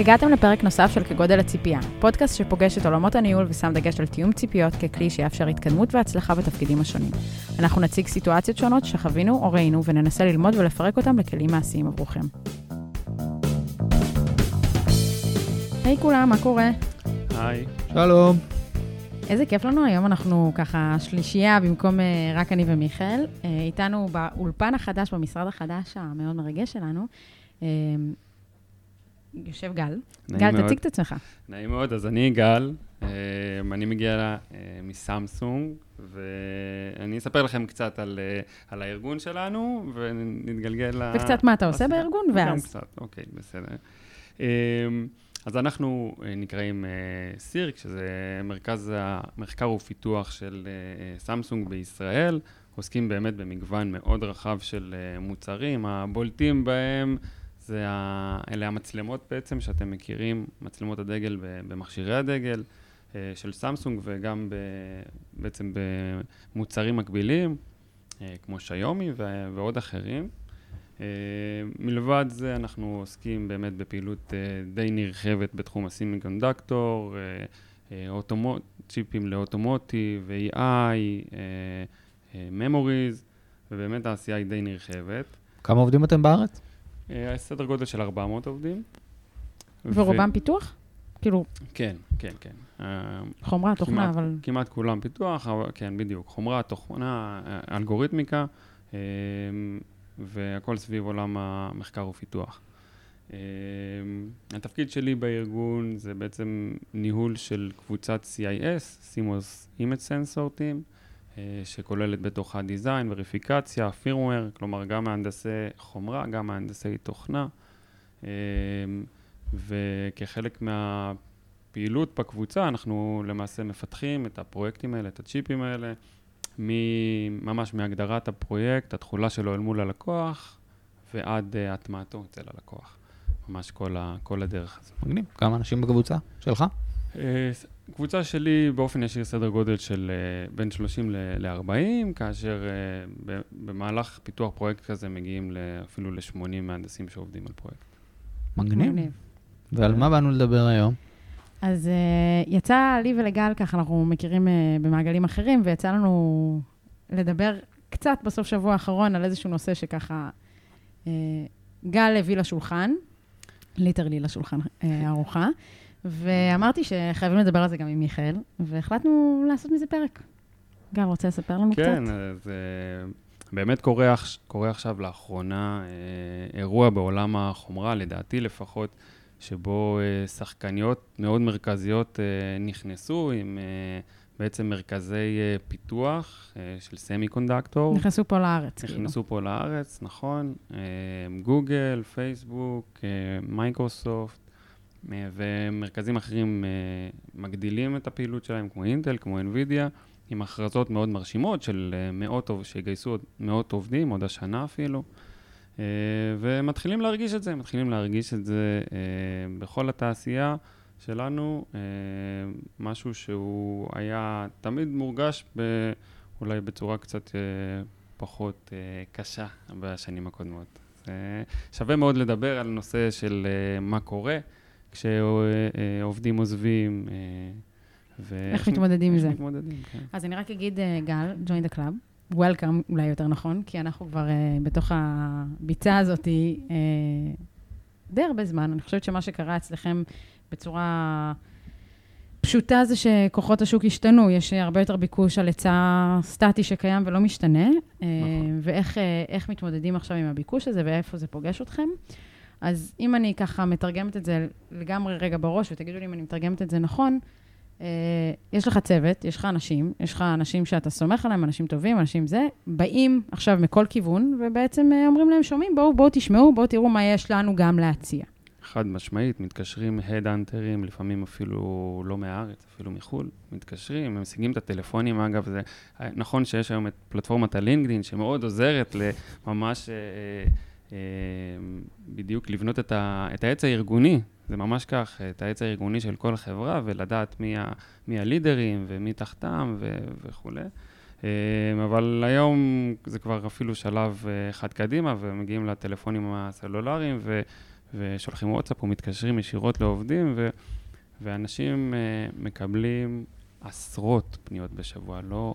הגעתם לפרק נוסף של כגודל הציפייה, פודקאסט שפוגש את עולמות הניהול ושם דגש על תיאום ציפיות ככלי שיאפשר התקדמות והצלחה בתפקידים השונים. אנחנו נציג סיטואציות שונות שחווינו או ראינו וננסה ללמוד ולפרק אותם לכלים מעשיים עבורכם. היי hey, כולם, מה קורה? היי. שלום. איזה כיף לנו, היום אנחנו ככה שלישייה במקום uh, רק אני ומיכאל. Uh, איתנו באולפן החדש, במשרד החדש המאוד מרגש שלנו. יושב גל. גל, מאוד. תציג את עצמך. נעים מאוד, אז אני גל, uh, אני מגיע uh, מסמסונג, ואני אספר לכם קצת על, uh, על הארגון שלנו, ונתגלגל ל... וקצת מה אתה עושה בארגון, ואז. גם קצת, אוקיי, בסדר. אז אנחנו נקראים סירק, שזה מרכז המחקר ופיתוח של סמסונג בישראל. עוסקים באמת במגוון מאוד רחב של מוצרים, הבולטים בהם זה ה... אלה המצלמות בעצם שאתם מכירים, מצלמות הדגל במכשירי הדגל אה, של סמסונג וגם ב... בעצם במוצרים מקבילים, אה, כמו שיומי ועוד אחרים. אה, מלבד זה אנחנו עוסקים באמת בפעילות די נרחבת בתחום הסימי-קונדקטור, אוטומוט, צ'יפים לאוטומוטיב, AI, memories, ובאמת העשייה היא די נרחבת. כמה עובדים אתם בארץ? היה סדר גודל של 400 עובדים. ורובם ו... פיתוח? כאילו... כן, כן, כן. אה, חומרה, תוכנה, כמעט, אבל... כמעט כולם פיתוח, אבל כן, בדיוק. חומרה, תוכנה, אלגוריתמיקה, אה, והכל סביב עולם המחקר ופיתוח. אה, התפקיד שלי בארגון זה בעצם ניהול של קבוצת CIS, CMOS Image Sensor Team. אה, שכוללת בתוכה דיזיין, וריפיקציה, פירמוור, כלומר גם מהנדסי חומרה, גם מהנדסי תוכנה. אה, וכחלק מהפעילות בקבוצה, אנחנו למעשה מפתחים את הפרויקטים האלה, את הצ'יפים האלה, ממש מהגדרת הפרויקט, התכולה שלו אל מול הלקוח, ועד uh, הטמעתו אצל הלקוח. ממש כל, ה, כל הדרך הזאת. מגניב. כמה אנשים בקבוצה שלך? Uh, קבוצה שלי באופן ישיר סדר גודל של uh, בין 30 ל-40, כאשר uh, במהלך פיתוח פרויקט כזה מגיעים אפילו ל-80 מהנדסים שעובדים על פרויקט. מגניב. ועל מה באנו לדבר היום? אז uh, יצא לי ולגל, ככה אנחנו מכירים במעגלים אחרים, ויצא לנו לדבר קצת בסוף שבוע האחרון על איזשהו נושא שככה גל הביא לשולחן, literally לשולחן ארוחה. ואמרתי שחייבים לדבר על זה גם עם מיכאל, והחלטנו לעשות מזה פרק. גל, רוצה לספר לנו כן, קצת? כן, זה באמת קורה, קורה עכשיו לאחרונה אה, אירוע בעולם החומרה, לדעתי לפחות, שבו אה, שחקניות מאוד מרכזיות אה, נכנסו עם בעצם מרכזי פיתוח של semiconductor. נכנסו פה לארץ. כאילו. נכנסו כאילו. פה לארץ, נכון. גוגל, פייסבוק, מייקרוסופט. ומרכזים אחרים אה, מגדילים את הפעילות שלהם, כמו אינטל, כמו NVIDIA, עם הכרזות מאוד מרשימות של אה, מאות, שיגייסו עוד מאות עובדים, עוד השנה אפילו. אה, ומתחילים להרגיש את זה, מתחילים להרגיש את זה בכל התעשייה שלנו, משהו שהוא היה תמיד מורגש ב, אולי בצורה קצת פחות קשה בשנים הקודמות. שווה מאוד לדבר על נושא של מה קורה. כשעובדים עוזבים. אה, ואיך מתמודדים עם זה? איך מתמודדים, כן. אז אני רק אגיד, אה, גל, join the club, welcome אולי יותר נכון, כי אנחנו כבר uh, בתוך הביצה הזאת uh, די הרבה זמן. אני חושבת שמה שקרה אצלכם בצורה פשוטה זה שכוחות השוק השתנו, יש הרבה יותר ביקוש על היצע סטטי שקיים ולא משתנה, נכון. ואיך מתמודדים עכשיו עם הביקוש הזה ואיפה זה פוגש אתכם. אז אם אני ככה מתרגמת את זה לגמרי רגע בראש, ותגידו לי אם אני מתרגמת את זה נכון, אה, יש לך צוות, יש לך אנשים, יש לך אנשים שאתה סומך עליהם, אנשים טובים, אנשים זה, באים עכשיו מכל כיוון, ובעצם אה, אומרים להם, שומעים, בואו, בואו תשמעו, בואו תראו מה יש לנו גם להציע. חד משמעית, מתקשרים הדאנטרים, לפעמים אפילו לא מהארץ, אפילו מחו"ל, מתקשרים, הם משיגים את הטלפונים, אגב, זה נכון שיש היום את פלטפורמת הלינקדאין, שמאוד עוזרת לממש... אה, אה, בדיוק לבנות את, ה, את העץ הארגוני, זה ממש כך, את העץ הארגוני של כל חברה, ולדעת מי, ה, מי הלידרים ומי תחתם ו, וכולי. אה, אבל היום זה כבר אפילו שלב אה, אחד קדימה, ומגיעים לטלפונים הסלולריים, ו, ושולחים וואטסאפ או מתקשרים ישירות לעובדים, ו, ואנשים uh, מקבלים עשרות פניות בשבוע, לא...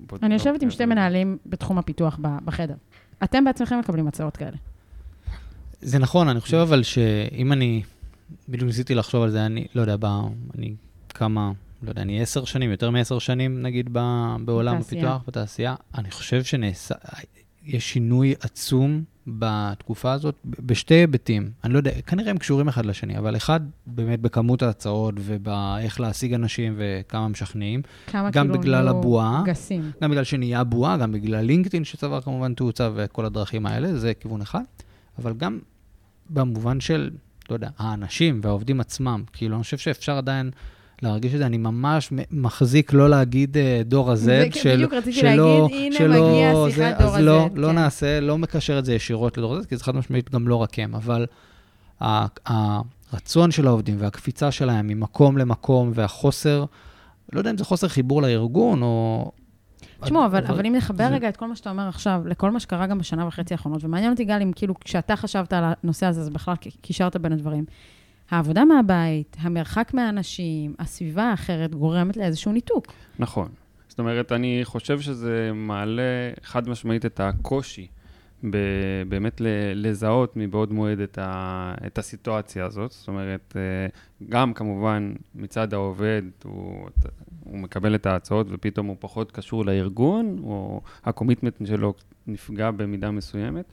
בוד, אני יושבת עם שתי מנהלים בתחום הפיתוח בחדר. אתם בעצמכם מקבלים הצעות כאלה. זה נכון, אני חושב אבל שאם אני, בדיוק ניסיתי לחשוב על זה, אני לא יודע, בא, אני כמה, לא יודע, אני עשר שנים, יותר מעשר שנים, נגיד, ב, בעולם בתעשייה. הפיתוח, בתעשייה, אני חושב שנעשה, יש שינוי עצום בתקופה הזאת בשתי היבטים. אני לא יודע, כנראה הם קשורים אחד לשני, אבל אחד, באמת בכמות ההצעות ובאיך להשיג אנשים וכמה משכנעים. כמה גם כאילו בגלל הבועה, גסים. גם בגלל שנהיה בועה, גם בגלל לינקדאין שצבר כמובן תאוצה וכל הדרכים האלה, זה כיוון אחד. אבל גם במובן של, לא יודע, האנשים והעובדים עצמם. כאילו, אני חושב שאפשר עדיין להרגיש את זה. אני ממש מחזיק לא להגיד uh, דור ה-Z, של, שלא... בדיוק רציתי להגיד, הנה שלא, מגיע שיחת דור ה-Z. אז לא, לא כן. נעשה, לא מקשר את זה ישירות לדור ה-Z, כי זה חד משמעית גם לא רק הם, אבל הרצון של העובדים והקפיצה שלהם ממקום למקום והחוסר, לא יודע אם זה חוסר חיבור לארגון, או תשמעו, אבל, אבל אם נחבר זה... רגע את כל מה שאתה אומר עכשיו, לכל מה שקרה גם בשנה וחצי האחרונות, ומעניין אותי, גל, אם כאילו, כשאתה חשבת על הנושא הזה, אז בכלל קישרת בין הדברים. העבודה מהבית, המרחק מהאנשים, הסביבה האחרת, גורמת לאיזשהו ניתוק. נכון. זאת אומרת, אני חושב שזה מעלה חד משמעית את הקושי ב- באמת לזהות מבעוד מועד את, ה- את הסיטואציה הזאת. זאת אומרת, אה, גם כמובן מצד העובד, הוא, הוא מקבל את ההצעות ופתאום הוא פחות קשור לארגון, או ה commitment שלו נפגע במידה מסוימת.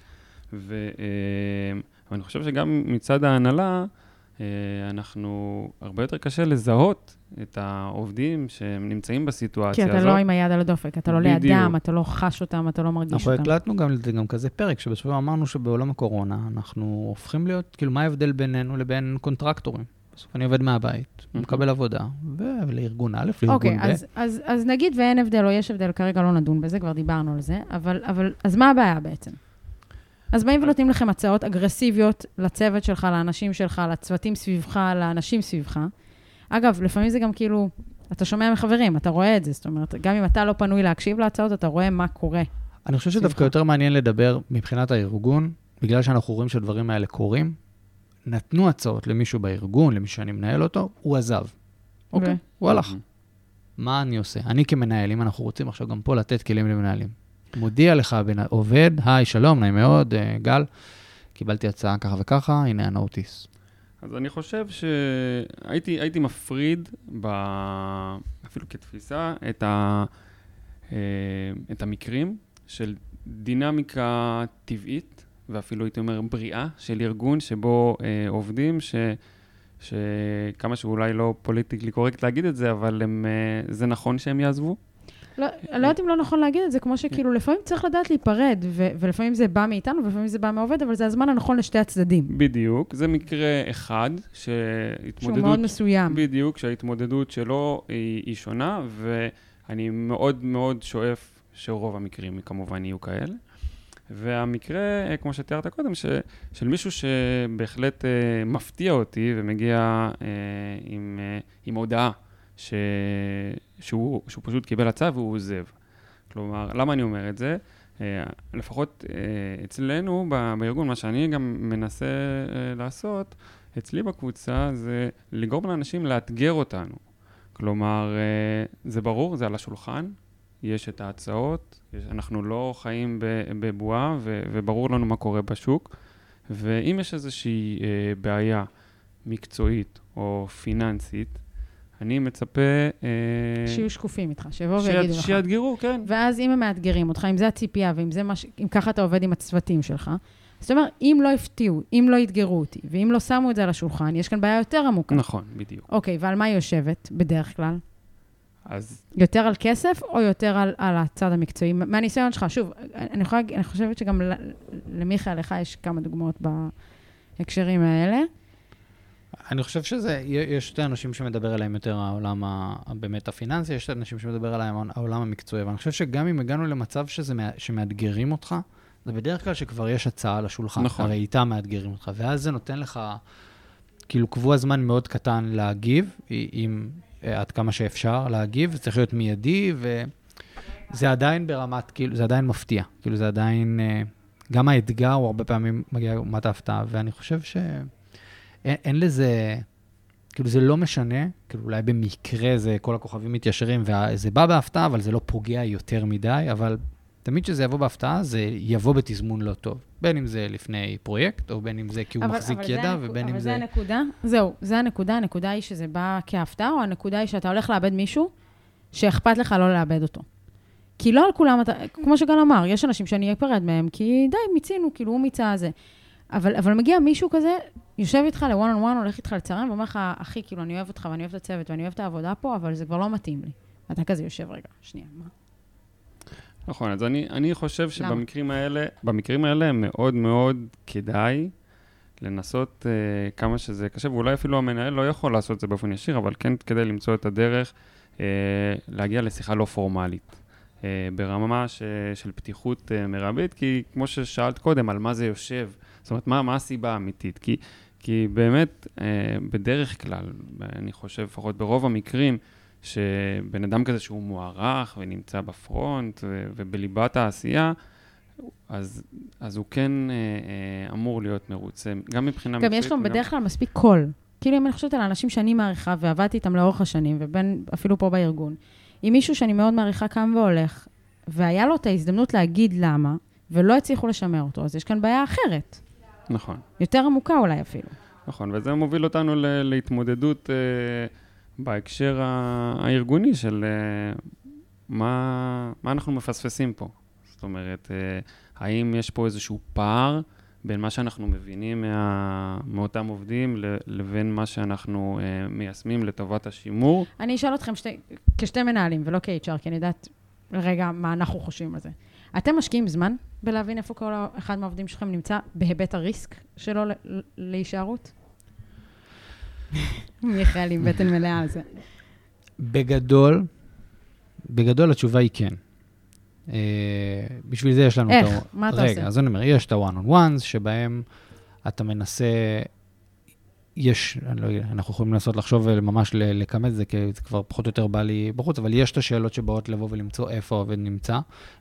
ו- אה, ואני חושב שגם מצד ההנהלה, אנחנו, הרבה יותר קשה לזהות את העובדים שהם נמצאים בסיטואציה הזאת. כי אתה לא עם היד על הדופק, אתה לא בדיוק. לידם, אתה לא חש אותם, אתה לא מרגיש אנחנו אותם. אנחנו הקלטנו גם, גם כזה פרק, שבסופו אמרנו שבעולם הקורונה אנחנו הופכים להיות, כאילו, מה ההבדל בינינו לבין contractorים? בסוף אני עובד מהבית, mm-hmm. מקבל עבודה, ולארגון א', לארגון okay, ב'. אוקיי, אז, אז, אז נגיד ואין הבדל או יש הבדל, כרגע לא נדון בזה, כבר דיברנו על זה, אבל, אבל אז מה הבעיה בעצם? אז באים ונותנים לכם הצעות אגרסיביות לצוות שלך, לאנשים שלך, לצוותים סביבך, לאנשים סביבך. אגב, לפעמים זה גם כאילו, אתה שומע מחברים, אתה רואה את זה, זאת אומרת, גם אם אתה לא פנוי להקשיב להצעות, אתה רואה מה קורה. אני חושב שדווקא יותר מעניין לדבר מבחינת הארגון, בגלל שאנחנו רואים שהדברים האלה קורים. נתנו הצעות למישהו בארגון, למישהו שאני מנהל אותו, הוא עזב. אוקיי, הוא הלך. מה אני עושה? אני כמנהל, אם אנחנו רוצים עכשיו גם פה לתת כלים למנהלים, מודיע לך, בין עובד, היי, שלום, נעים מאוד, אה, גל, קיבלתי הצעה ככה וככה, הנה הנוטיס. אז אני חושב שהייתי מפריד, ב... אפילו כתפיסה, את, ה... אה, את המקרים של דינמיקה טבעית, ואפילו הייתי אומר בריאה, של ארגון שבו אה, עובדים, ש... שכמה שאולי לא פוליטיקלי קורקט להגיד את זה, אבל הם, אה, זה נכון שהם יעזבו. לא, אני לא יודעת אם לא נכון להגיד את זה, כמו שכאילו לפעמים צריך לדעת להיפרד, ו- ולפעמים זה בא מאיתנו, ולפעמים זה בא מהעובד, אבל זה הזמן הנכון לשתי הצדדים. בדיוק, זה מקרה אחד, שהתמודדות... שהוא מאוד מסוים. בדיוק, שההתמודדות שלו היא, היא שונה, ואני מאוד מאוד שואף שרוב המקרים כמובן יהיו כאלה. והמקרה, כמו שתיארת קודם, ש, של מישהו שבהחלט אה, מפתיע אותי ומגיע אה, עם, אה, עם הודעה ש... שהוא, שהוא פשוט קיבל הצעה והוא עוזב. כלומר, למה אני אומר את זה? Uh, לפחות uh, אצלנו בארגון, מה שאני גם מנסה uh, לעשות, אצלי בקבוצה, זה לגרום לאנשים לאתגר אותנו. כלומר, זה ברור, זה על השולחן, יש את ההצעות, יש, אנחנו לא חיים בבועה, ו, וברור לנו מה קורה בשוק, ואם יש איזושהי בעיה מקצועית או פיננסית, אני מצפה... אה, שיהיו שקופים איתך, שיבואו ויגידו לך. שיאתגרו, כן. ואז אם הם מאתגרים אותך, אם זה הציפייה, ואם זה מה ש... אם ככה אתה עובד עם הצוותים שלך, זאת אומרת, אם לא הפתיעו, אם לא אתגרו אותי, ואם לא שמו את זה על השולחן, יש כאן בעיה יותר עמוקה. נכון, בדיוק. אוקיי, ועל מה היא יושבת בדרך כלל? אז... יותר על כסף או יותר על, על הצד המקצועי? מהניסיון שלך, שוב, אני, יכולה, אני חושבת שגם למיכאל, לך יש כמה דוגמאות בהקשרים האלה. אני חושב שזה, יש שתי אנשים שמדבר עליהם יותר העולם באמת הפיננסי, יש שתי אנשים שמדבר עליהם העולם המקצועי, ואני חושב שגם אם הגענו למצב שזה, שמאתגרים אותך, זה בדרך כלל שכבר יש הצעה על השולחן, נכון. הרי איתה מאתגרים אותך, ואז זה נותן לך, כאילו, קבוע זמן מאוד קטן להגיב, אם, עד כמה שאפשר להגיב, זה צריך להיות מיידי, וזה עדיין ברמת, כאילו, זה עדיין מפתיע, כאילו, זה עדיין... גם האתגר הוא הרבה פעמים מגיע לעומת ההפתעה, ואני חושב שאין לזה, כאילו זה לא משנה, כאילו אולי במקרה זה כל הכוכבים מתיישרים וזה בא בהפתעה, אבל זה לא פוגע יותר מדי, אבל תמיד כשזה יבוא בהפתעה, זה יבוא בתזמון לא טוב. בין אם זה לפני פרויקט, או בין אם זה כי הוא אבל, מחזיק אבל ידע, הנק... ובין אבל אם זה... זה הנקודה, זהו, זה הנקודה. הנקודה היא שזה בא כהפתעה, או הנקודה היא שאתה הולך לאבד מישהו שאכפת לך לא לאבד אותו. כי לא על כולם, אתה, כמו שגל אמר, יש אנשים שאני אפרד מהם, כי די, מיצינו, כאילו, הוא מיצה זה. אבל, אבל מגיע מישהו כזה, יושב איתך לוואן און וואן, הולך איתך לצלם, ואומר לך, אחי, כאילו, אני אוהב אותך ואני אוהב את הצוות ואני אוהב את העבודה פה, אבל זה כבר לא מתאים לי. ואתה כזה יושב רגע, שנייה, מה? נכון, אז אני, אני חושב שבמקרים האלה, במקרים האלה מאוד מאוד כדאי לנסות uh, כמה שזה קשה, ואולי אפילו המנהל לא יכול לעשות את זה באופן ישיר, אבל כן כדי למצוא את הדרך uh, להגיע לשיחה לא פורמלית. uh, ברמה ש, של פתיחות uh, מרבית, כי כמו ששאלת קודם, על מה זה יושב, זאת אומרת, מה, מה הסיבה האמיתית? כי, כי באמת, uh, בדרך כלל, אני חושב, לפחות ברוב המקרים, שבן אדם כזה שהוא מוערך ונמצא בפרונט ובליבת העשייה, אז, אז הוא כן אה, אה, אמור להיות מרוצה, גם מבחינה מקצועית. גם יש לו בדרך כלל מספיק קול. כאילו, אם אני חושבת על האנשים שאני מעריכה ועבדתי איתם לאורך השנים, ובין, אפילו פה בארגון, אם מישהו שאני מאוד מעריכה קם והולך, והיה לו את ההזדמנות להגיד למה, ולא הצליחו לשמר אותו, אז יש כאן בעיה אחרת. נכון. יותר עמוקה אולי אפילו. נכון, וזה מוביל אותנו להתמודדות... אה, בהקשר הארגוני של uh, מה, מה אנחנו מפספסים פה. זאת אומרת, uh, האם יש פה איזשהו פער בין מה שאנחנו מבינים מה, מאותם עובדים לבין מה שאנחנו uh, מיישמים לטובת השימור? אני אשאל אתכם שתי, כשתי מנהלים ולא כ-HR, כי אני יודעת רגע מה אנחנו חושבים על זה. אתם משקיעים זמן בלהבין איפה כל אחד מהעובדים שלכם נמצא בהיבט הריסק שלו להישארות? מיכאל עם בטן מלאה על זה. בגדול, בגדול התשובה היא כן. Uh, בשביל זה יש לנו איך? את ה... איך? מה אתה רגע, עושה? אז אני אומר, יש את ה-one-on-ones, שבהם אתה מנסה... יש, אני לא יודע, אנחנו יכולים לנסות לחשוב וממש לכמת את זה, כי זה כבר פחות או יותר בא לי בחוץ, אבל יש את השאלות שבאות לבוא ולמצוא איפה העובד נמצא,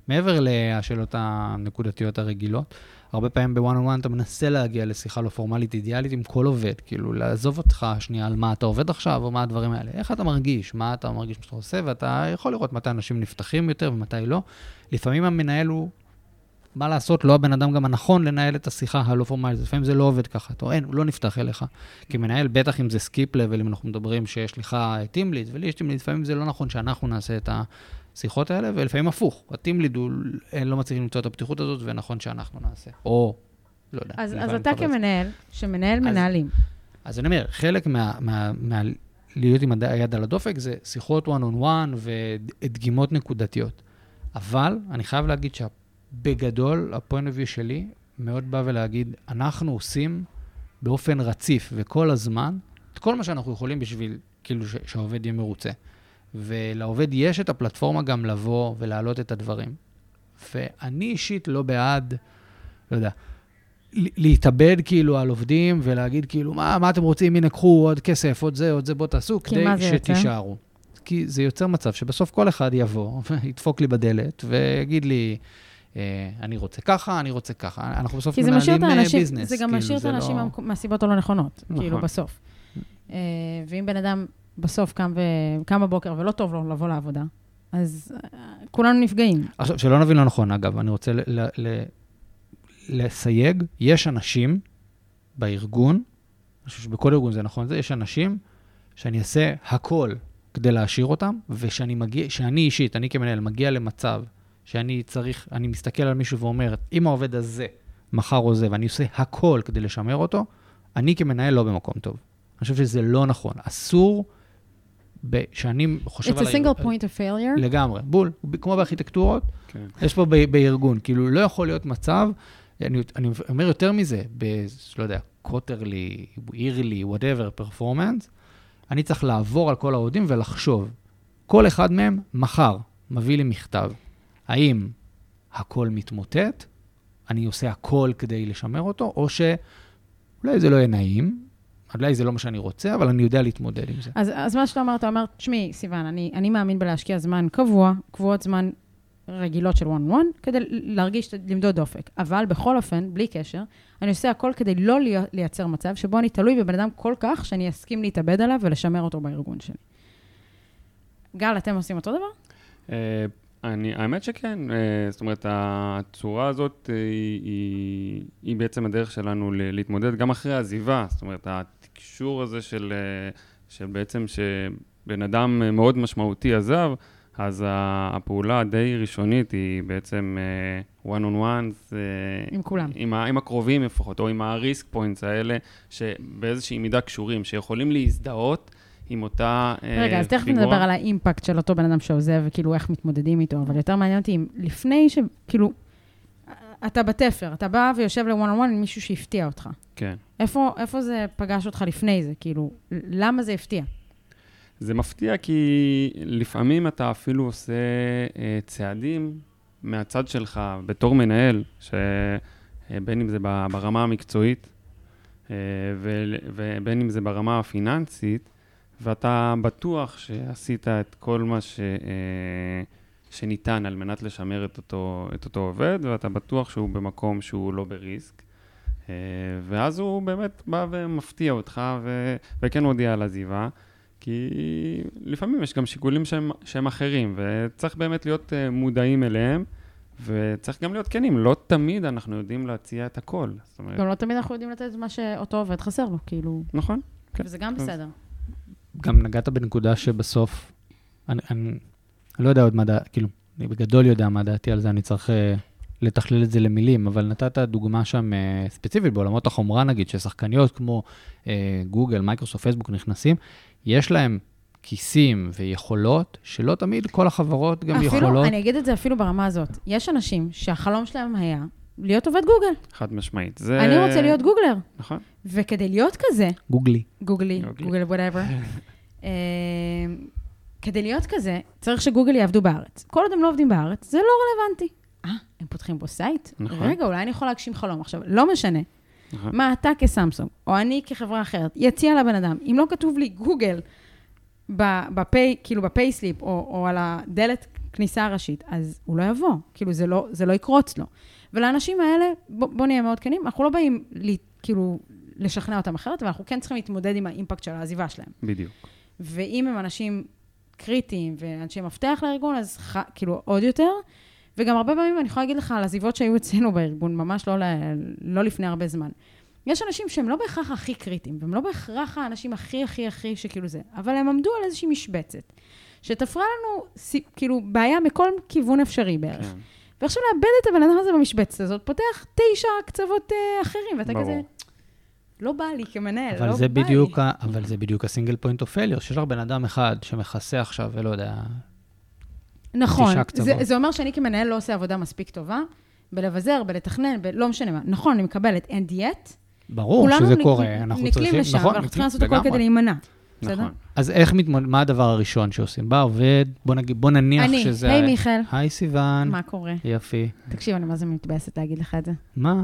מעבר לשאלות הנקודתיות הרגילות. הרבה פעמים בוואן און וואן אתה מנסה להגיע לשיחה לא פורמלית אידיאלית עם כל עובד, כאילו לעזוב אותך שנייה על מה אתה עובד עכשיו או מה הדברים האלה. איך אתה מרגיש, מה אתה מרגיש שאתה עושה, ואתה יכול לראות מתי אנשים נפתחים יותר ומתי לא. לפעמים המנהל הוא, מה לעשות, לא הבן אדם גם הנכון לנהל את השיחה הלא פורמלית. לפעמים זה לא עובד ככה, אתה אין, הוא לא נפתח אליך. כי מנהל, בטח אם זה skip level, אם אנחנו מדברים שיש לך team lead, ולי יש team lead, לפעמים זה לא נכון שאנחנו נעשה את. השיחות האלה, ולפעמים הפוך. הטים ליד הוא לא מצליחים למצוא את הפתיחות הזאת, ונכון שאנחנו נעשה. או, לא יודע. אז, אז אתה כמנהל, שמנהל אז, מנהלים. אז אני אומר, חלק מה, מה, מה להיות עם היד על הדופק זה שיחות one on one ודגימות נקודתיות. אבל אני חייב להגיד שבגדול, הפוינט of view שלי מאוד בא ולהגיד, אנחנו עושים באופן רציף וכל הזמן את כל מה שאנחנו יכולים בשביל כאילו שהעובד יהיה מרוצה. ולעובד יש את הפלטפורמה גם לבוא ולהעלות את הדברים. ואני אישית לא בעד, לא יודע, להתאבד כאילו על עובדים ולהגיד כאילו, מה, מה אתם רוצים, הנה, קחו עוד כסף, עוד זה, עוד זה, בואו תעשו, כדי שתישארו. כי זה יוצר מצב שבסוף כל אחד יבוא וידפוק לי בדלת ויגיד לי, אני רוצה ככה, אני רוצה ככה. אנחנו בסוף מנהלים ביזנס. זה גם כאילו, משאיר את האנשים לא... מהסיבות הלא נכונות, כאילו, נכון. בסוף. אה, ואם בן אדם בסוף קם, ו... קם בבוקר ולא טוב לו לבוא לעבודה, אז אה, כולנו נפגעים. עכשיו, שלא נבין לא נכון, אגב, אני רוצה ל- ל- ל- לסייג, יש אנשים בארגון, אני חושב שבכל ארגון זה נכון, זה, יש אנשים שאני אעשה הכל כדי להשאיר אותם, ושאני מגיע, שאני אישית, אני כמנהל, מגיע למצב שאני צריך, אני מסתכל על מישהו ואומר, אם העובד הזה מחר עוזב, ואני עושה הכל כדי לשמר אותו, אני כמנהל לא במקום טוב. אני חושב שזה לא נכון. אסור שאני חושב It's על... It's a single point of failure? לגמרי, בול. כמו בארכיטקטורות, כן. יש פה בארגון. כאילו, לא יכול להיות מצב, אני, אני אומר יותר מזה, ב... לא יודע, quarterly, yearly, whatever, performance, אני צריך לעבור על כל העובדים ולחשוב. כל אחד מהם מחר מביא לי מכתב. האם הכל מתמוטט, אני עושה הכל כדי לשמר אותו, או שאולי זה לא יהיה נעים, אולי זה לא מה שאני רוצה, אבל אני יודע להתמודד עם זה. אז, אז מה שאתה אומר, אתה אומר, תשמעי, סיוון, אני, אני מאמין בלהשקיע זמן קבוע, קבועות זמן רגילות של one on one, כדי להרגיש, למדוד דופק. אבל בכל אופן, בלי קשר, אני עושה הכל כדי לא לייצר מצב שבו אני תלוי בבן אדם כל כך, שאני אסכים להתאבד עליו ולשמר אותו בארגון שלי. גל, אתם עושים אותו דבר? אה, אני, האמת שכן, אה, זאת אומרת, הצורה הזאת היא, היא, היא בעצם הדרך שלנו להתמודד גם אחרי העזיבה, זאת אומרת, התקשור הזה של, של בעצם שבן אדם מאוד משמעותי עזב, אז הפעולה הדי ראשונית היא בעצם one on one. עם כולם. עם, עם הקרובים לפחות, או עם ה-risk points האלה, שבאיזושהי מידה קשורים, שיכולים להזדהות עם אותה פיגורה. Uh, רגע, אז תכף נדבר על האימפקט של אותו בן אדם שעוזב, וכאילו איך מתמודדים איתו, אבל יותר מעניין אותי אם לפני ש... כאילו, אתה בתפר, אתה בא ויושב ל-one on one עם מישהו שהפתיע אותך. כן. איפה, איפה זה פגש אותך לפני זה? כאילו, למה זה הפתיע? זה מפתיע כי לפעמים אתה אפילו עושה אה, צעדים מהצד שלך בתור מנהל, שבין אם זה ברמה המקצועית אה, ובין אם זה ברמה הפיננסית, ואתה בטוח שעשית את כל מה ש, אה, שניתן על מנת לשמר את אותו, את אותו עובד, ואתה בטוח שהוא במקום שהוא לא בריסק. אה, ואז הוא באמת בא ומפתיע אותך, ו, וכן מודיע על עזיבה. כי לפעמים יש גם שיקולים שהם, שהם אחרים, וצריך באמת להיות uh, מודעים אליהם, וצריך גם להיות כנים, לא תמיד אנחנו יודעים להציע את הכל. אומרת... גם לא תמיד אנחנו יודעים לתת את מה שאותו עובד חסר לו, כאילו... נכון. כן. וזה גם בסדר. גם נגעת בנקודה שבסוף, אני, אני, אני לא יודע עוד מה דעתי, כאילו, אני בגדול יודע מה דעתי על זה, אני צריך... Uh... לתכלל את זה למילים, אבל נתת דוגמה שם uh, ספציפית בעולמות החומרה, נגיד, ששחקניות כמו uh, גוגל, מייקרוסופט, פייסבוק נכנסים, יש להם כיסים ויכולות, שלא תמיד כל החברות גם אפילו, יכולות. אני אגיד את זה אפילו ברמה הזאת. יש אנשים שהחלום שלהם היה להיות עובד גוגל. חד משמעית. זה... אני רוצה להיות גוגלר. נכון. וכדי להיות כזה... Googly. Googly, גוגל, whatever. אה, כדי להיות כזה, צריך שגוגל יעבדו בארץ. כל עוד הם לא עובדים בארץ, זה לא רלוונטי. אה, הם פותחים פה site? נכון. רגע, אולי אני יכול להגשים חלום. עכשיו, לא משנה. נכון. מה אתה כסמסונג, או אני כחברה אחרת, יציע לבן אדם, אם לא כתוב לי גוגל ב pay, כאילו ב payslip, או, או על הדלת כניסה הראשית, אז הוא לא יבוא, כאילו זה לא, זה לא יקרוץ לו. ולאנשים האלה, בוא, בוא נהיה מאוד כנים, אנחנו לא באים לי, כאילו לשכנע אותם אחרת, אבל אנחנו כן צריכים להתמודד עם האימפקט של העזיבה שלהם. בדיוק. ואם הם אנשים קריטיים ואנשי מפתח לארגון, אז ח, כאילו עוד יותר. וגם הרבה פעמים אני יכולה להגיד לך על עזיבות שהיו אצלנו בארגון, ממש לא, לא לפני הרבה זמן. יש אנשים שהם לא בהכרח הכי קריטיים, והם לא בהכרח האנשים הכי הכי הכי שכאילו זה, אבל הם עמדו על איזושהי משבצת, שתפרה לנו כאילו בעיה מכל כיוון אפשרי בערך. כן. ועכשיו לאבד את הבן אדם הזה במשבצת הזאת, פותח תשע קצוות אה, אחרים, ואתה כזה... לא בא לי כמנהל, לא בא בדיוק לי. ה, אבל זה בדיוק ה single point of failure, שיש לך בן אדם אחד שמכסה עכשיו, ולא יודע, נכון, זה, זה אומר שאני כמנהל לא עושה עבודה מספיק טובה, בלבזר, בלתכנן, בלא משנה מה. נכון, אני מקבלת and yet. ברור שזה נק, קורה, אנחנו צריכים, נקלים לשם, נכון, ואנחנו צריכים לעשות הכל כדי להימנע. בסדר? נכון. אז איך מתמודד, מה הדבר הראשון שעושים? בא עובד, בוא, נגיד, בוא נניח אני, שזה... היי מיכאל. היי סיוון. מה קורה? יפי. תקשיב, אני מה זה מתבאסת להגיד לך את זה. מה?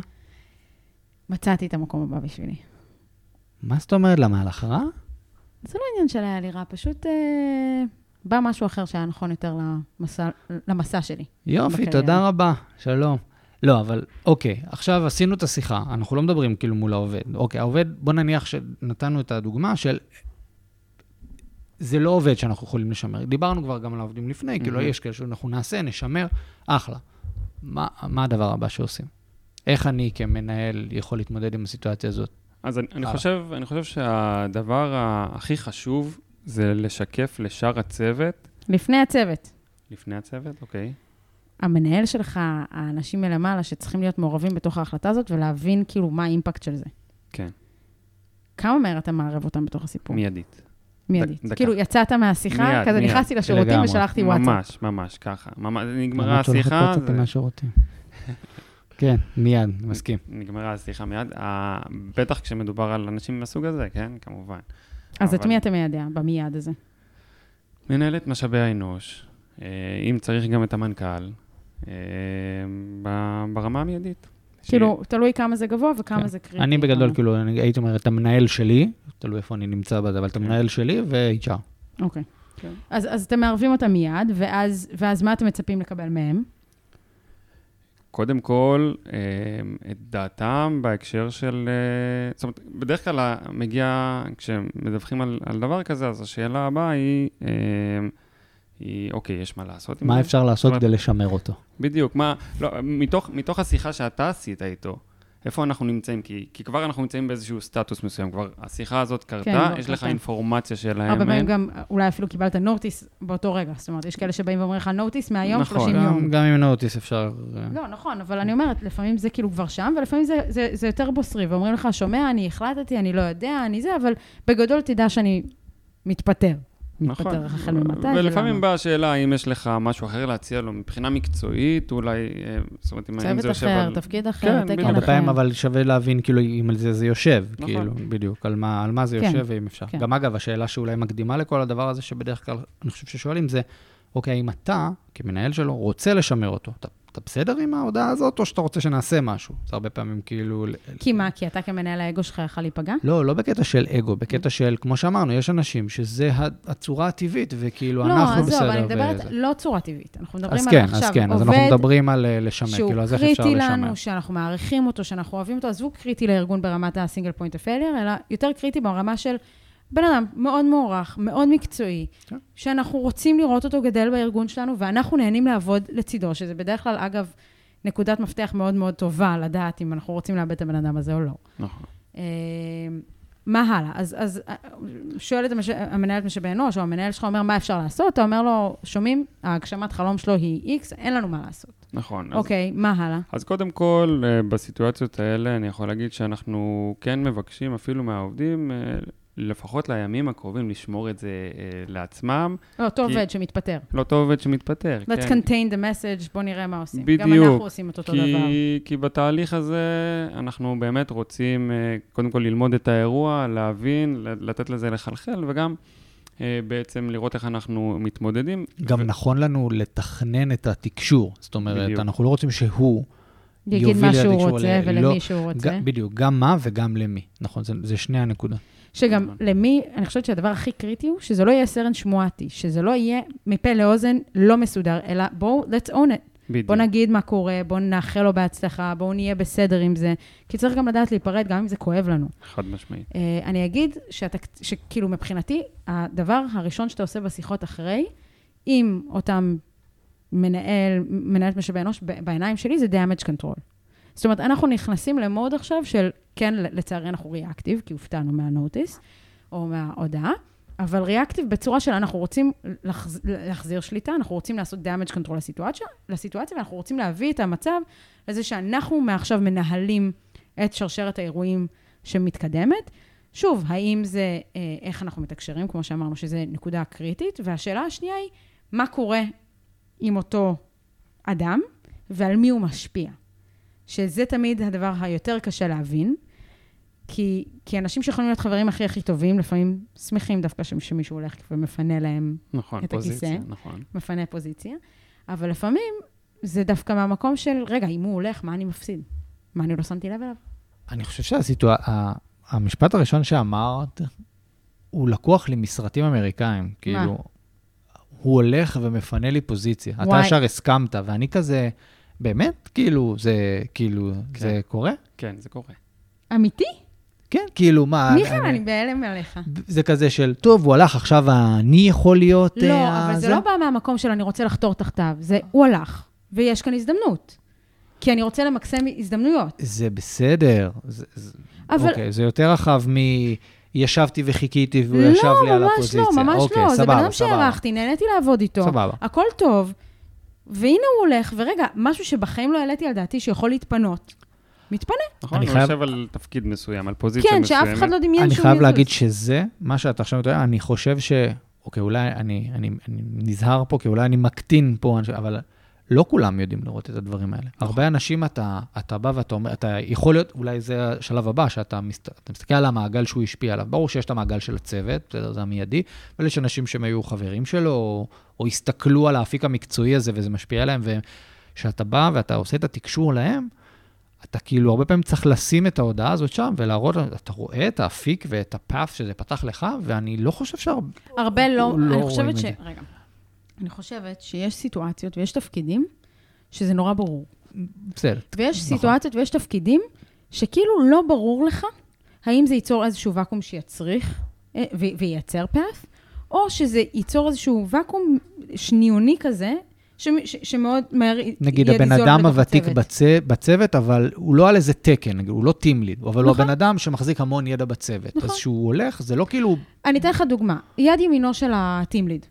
מצאתי את המקום הבא בשבילי. מה זאת אומרת? למה, הלך רע? זה לא עניין של היה לי רע, פשוט... אה... בא משהו אחר שהיה נכון יותר למסע, למסע שלי. יופי, בקריירה. תודה רבה, שלום. לא, אבל אוקיי, עכשיו עשינו את השיחה, אנחנו לא מדברים כאילו מול העובד. אוקיי, העובד, בוא נניח שנתנו את הדוגמה של... זה לא עובד שאנחנו יכולים לשמר. דיברנו כבר גם על העובדים לפני, כאילו יש כאלה שאנחנו נעשה, נשמר, אחלה. מה, מה הדבר הבא שעושים? איך אני כמנהל יכול להתמודד עם הסיטואציה הזאת? אז אני, אני, חושב, אני חושב שהדבר הכי חשוב זה לשקף לשאר הצוות. לפני הצוות. לפני הצוות, אוקיי. המנהל שלך, האנשים מלמעלה שצריכים להיות מעורבים בתוך ההחלטה הזאת ולהבין כאילו מה האימפקט של זה. כן. כמה מהר אתה מערב אותם בתוך הסיפור? מיידית. מיידית. ד, כאילו, יצאת מהשיחה, מיד, כזה מיד. נכנסתי לשירותים לגמרי. ושלחתי וואטסאפ. ממש, ממש, ככה. ממש, נגמרה השיחה. זה... מהשירותים. כן, מיד, מסכים. נגמרה השיחה מיד. בטח כשמדובר על אנשים מהסוג הזה, כן, כמובן. אז אבל... את מי אתה מיידע במיד הזה? מנהלת משאבי האנוש, אה, אם צריך גם את המנכ"ל, אה, ברמה המיידית. כאילו, ש... תלוי כמה זה גבוה וכמה כן. זה קריטי. אני בגדול, כאילו, אני הייתי אומר, את המנהל שלי, תלוי איפה אני נמצא בזה, אבל את כן. המנהל שלי ו-HR. אוקיי. כן. אז, אז אתם מערבים אותם מיד, ואז, ואז מה אתם מצפים לקבל מהם? קודם כל, אה, את דעתם בהקשר של... אה, זאת אומרת, בדרך כלל מגיע, כשמדווחים על, על דבר כזה, אז השאלה הבאה היא, אה, היא, אוקיי, יש מה לעשות מה? אפשר לעשות כדי לשמר אותו? בדיוק, מה, לא, מתוך, מתוך השיחה שאתה עשית איתו, איפה אנחנו נמצאים? כי, כי כבר אנחנו נמצאים באיזשהו סטטוס מסוים, כבר השיחה הזאת קרתה, כן, יש לך קרתה. אינפורמציה שלהם. הרבה פעמים. גם, אולי אפילו קיבלת נוטיס באותו רגע. זאת אומרת, יש כאלה שבאים ואומרים לך נוטיס מהיום נכון. 30 גם, יום. גם עם נוטיס אפשר... אה, לא, נכון, אבל אני אומרת, לפעמים זה כאילו כבר שם, ולפעמים זה, זה, זה יותר בוסרי, ואומרים לך, שומע, אני החלטתי, אני לא יודע, אני זה, אבל בגדול תדע שאני מתפטר. נכון. מתפטר החל ממתי ולפעמים. באה השאלה האם יש לך משהו אחר להציע לו מבחינה מקצועית, אולי, אה, זאת אומרת, אם צוות זה יושב אחר, על... תפקיד אחר, כן, תקן. הרבה אחר. פעמים, אבל שווה להבין כאילו אם על זה זה יושב, נכון. כאילו, בדיוק, על מה, על מה זה כן, יושב ואם אפשר. כן. גם אגב, השאלה שאולי מקדימה לכל הדבר הזה, שבדרך כלל אני חושב ששואלים זה, אוקיי, האם אתה, כמנהל שלו, רוצה לשמר אותו? אתה, אתה בסדר עם ההודעה הזאת, או שאתה רוצה שנעשה משהו? זה הרבה פעמים כאילו... כי מה, כי אתה כמנהל האגו שלך יכול להיפגע? לא, לא בקטע של אגו, בקטע של, כמו שאמרנו, יש אנשים שזה הצורה הטבעית, וכאילו, לא, אנחנו עזוב, בסדר. אני מדברת וזה. לא צורה טבעית. אנחנו מדברים על כן, עכשיו אז כן, אז עובד אנחנו מדברים על אה, לשמר, שהוא כאילו, אז איך אפשר קריטי לשמר? לנו, שאנחנו מעריכים אותו, שאנחנו אוהבים אותו, עזבו קריטי לארגון ברמת הסינגל פוינט אפיילר, אלא יותר קריטי ברמה של בן אדם מאוד מוערך, מאוד מקצועי, כן. שאנחנו רוצים לראות אותו גדל בארגון שלנו, ואנחנו נהנים לעבוד לצידו, שזה בדרך כלל, אגב, נקודת מפתח מאוד מאוד טובה לדעת אם אנחנו רוצים לאבד את הבן אדם הזה או לא. נכון. אה, מה הלאה? אז, אז אה, שואלת המש... המנהלת משאבי אנוש, או המנהל שלך אומר, מה אפשר לעשות? אתה אומר לו, שומעים, ההגשמת חלום שלו היא X, אין לנו מה לעשות. נכון. אז- אוקיי, מה הלאה? אז קודם כל, אה, בסיטואציות האלה, אני יכול להגיד שאנחנו כן מבקשים אפילו מהעובדים, אה, לפחות לימים הקרובים, לשמור את זה אה, לעצמם. לא, אותו כי- עובד שמתפטר. לאותו עובד שמתפטר, Let's כן. contain the message, בוא נראה מה עושים. גם בדיוק, אנחנו עושים את אותו דבר. כי, כי בתהליך הזה אנחנו באמת רוצים אה, קודם כל ללמוד את האירוע, להבין, לתת לזה לחלחל, וגם אה, בעצם לראות איך אנחנו מתמודדים. גם ו- נכון לנו לתכנן את התקשור. זאת אומרת, בדיוק. אנחנו לא רוצים שהוא... יגיד מה שהוא רוצה ל- ולמי לא, שהוא רוצה. ג- בדיוק, גם מה וגם למי. נכון, זה, זה שני הנקודות. שגם נכון. למי, אני חושבת שהדבר הכי קריטי הוא שזה לא יהיה סרן שמועתי, שזה לא יהיה מפה לאוזן לא מסודר, אלא בואו, let's own it. בדיוק. בואו נגיד מה קורה, בואו נאחל לו בהצלחה, בואו נהיה בסדר עם זה. כי צריך גם לדעת להיפרד, גם אם זה כואב לנו. חד משמעית. Uh, אני אגיד שאתה, שכאילו מבחינתי, הדבר הראשון שאתה עושה בשיחות אחרי, עם אותם מנהל, מנהלת משאבי אנוש, בעיניים שלי זה damage control. זאת אומרת, אנחנו נכנסים למוד עכשיו של, כן, לצערי אנחנו ריאקטיב, כי הופתענו מהנוטיס, או מההודעה, אבל ריאקטיב בצורה של אנחנו רוצים לחז, להחזיר שליטה, אנחנו רוצים לעשות damage control לסיטואציה, לסיטואציה, ואנחנו רוצים להביא את המצב לזה שאנחנו מעכשיו מנהלים את שרשרת האירועים שמתקדמת. שוב, האם זה אה, איך אנחנו מתקשרים, כמו שאמרנו, שזו נקודה קריטית, והשאלה השנייה היא, מה קורה עם אותו אדם ועל מי הוא משפיע. שזה תמיד הדבר היותר קשה להבין, כי, כי אנשים שיכולים להיות חברים הכי הכי טובים, לפעמים שמחים דווקא שמ- שמישהו הולך ומפנה להם, נכון, את הכיסא. פוזיציה, נכון. מפנה פוזיציה, אבל לפעמים זה דווקא מהמקום של, רגע, אם הוא הולך, מה אני מפסיד? מה אני לא שמתי לב אליו? אני חושב שהסיטואציה, המשפט הראשון שאמרת, הוא לקוח לי מסרטים אמריקאים. כאילו, הוא הולך ומפנה לי פוזיציה. אתה וואי. ישר הסכמת, ואני כזה, באמת? כאילו, זה, כאילו, כן. זה קורה? כן, זה קורה. אמיתי? כן, כאילו, מה... מיכאל, אני בהלם עליך. זה כזה של, טוב, הוא הלך, עכשיו אני יכול להיות... לא, אה, אבל זה לא בא מהמקום של אני רוצה לחתור תחתיו, זה הוא הלך, ויש כאן הזדמנות. כי אני רוצה למקסם הזדמנויות. זה בסדר. זה, זה, אבל- אוקיי, זה יותר רחב מ... ישבתי וחיכיתי והוא ישב לי על לא, ממש הפוזיציה. לא, ממש אוקיי, לא. זה בן סבבה, אדם סבבה. שהערכתי, נהניתי לעבוד איתו. סבבה. הכל טוב, והנה הוא הולך, ורגע, משהו שבחיים לא העליתי על דעתי שיכול להתפנות. מתפנה. נכון, אני הוא חייב- יושב על תפקיד מסוים, על פוזיציה כן, מסוימת. שאף אחד לא דמיין אני שהוא חייב יזוז. להגיד שזה, מה שאתה עכשיו מתאר, אני חושב ש... אוקיי, אולי אני, אני, אני נזהר פה, כי אולי אני מקטין פה, אבל לא כולם יודעים לראות את הדברים האלה. הרבה אנשים, אתה, אתה בא ואתה אומר, אתה יכול להיות, אולי זה השלב הבא, שאתה מסת, אתה מסתכל על המעגל שהוא השפיע עליו. ברור שיש את המעגל של הצוות, בסדר, זה המיידי, אבל יש אנשים שהם היו חברים שלו, או, או הסתכלו על האפיק המקצועי הזה וזה משפיע עליהם, וכשאתה בא ואתה עושה את התקשור להם, אתה כאילו הרבה פעמים צריך לשים את ההודעה הזאת שם ולהראות, אתה רואה את האפיק ואת הפאף שזה פתח לך, ואני לא חושב שהרבה... הרבה לא, לא אני חושבת ש... רגע. אני חושבת שיש סיטואציות ויש תפקידים שזה נורא ברור. בסדר. ויש נכון. סיטואציות ויש תפקידים שכאילו לא ברור לך האם זה ייצור איזשהו ואקום שיצריך אה, וייצר פאף, או שזה ייצור איזשהו ואקום שניוני כזה, ש- ש- שמאוד מהר נגיד, הבן אדם הוותיק הצוות. בצ... בצוות, אבל הוא לא על איזה תקן, נגיד, הוא לא טים ליד, אבל הוא נכון. הבן אדם שמחזיק המון ידע בצוות. נכון. אז כשהוא הולך, זה לא כאילו... אני אתן לך דוגמה, יד ימינו של הטים ליד. אז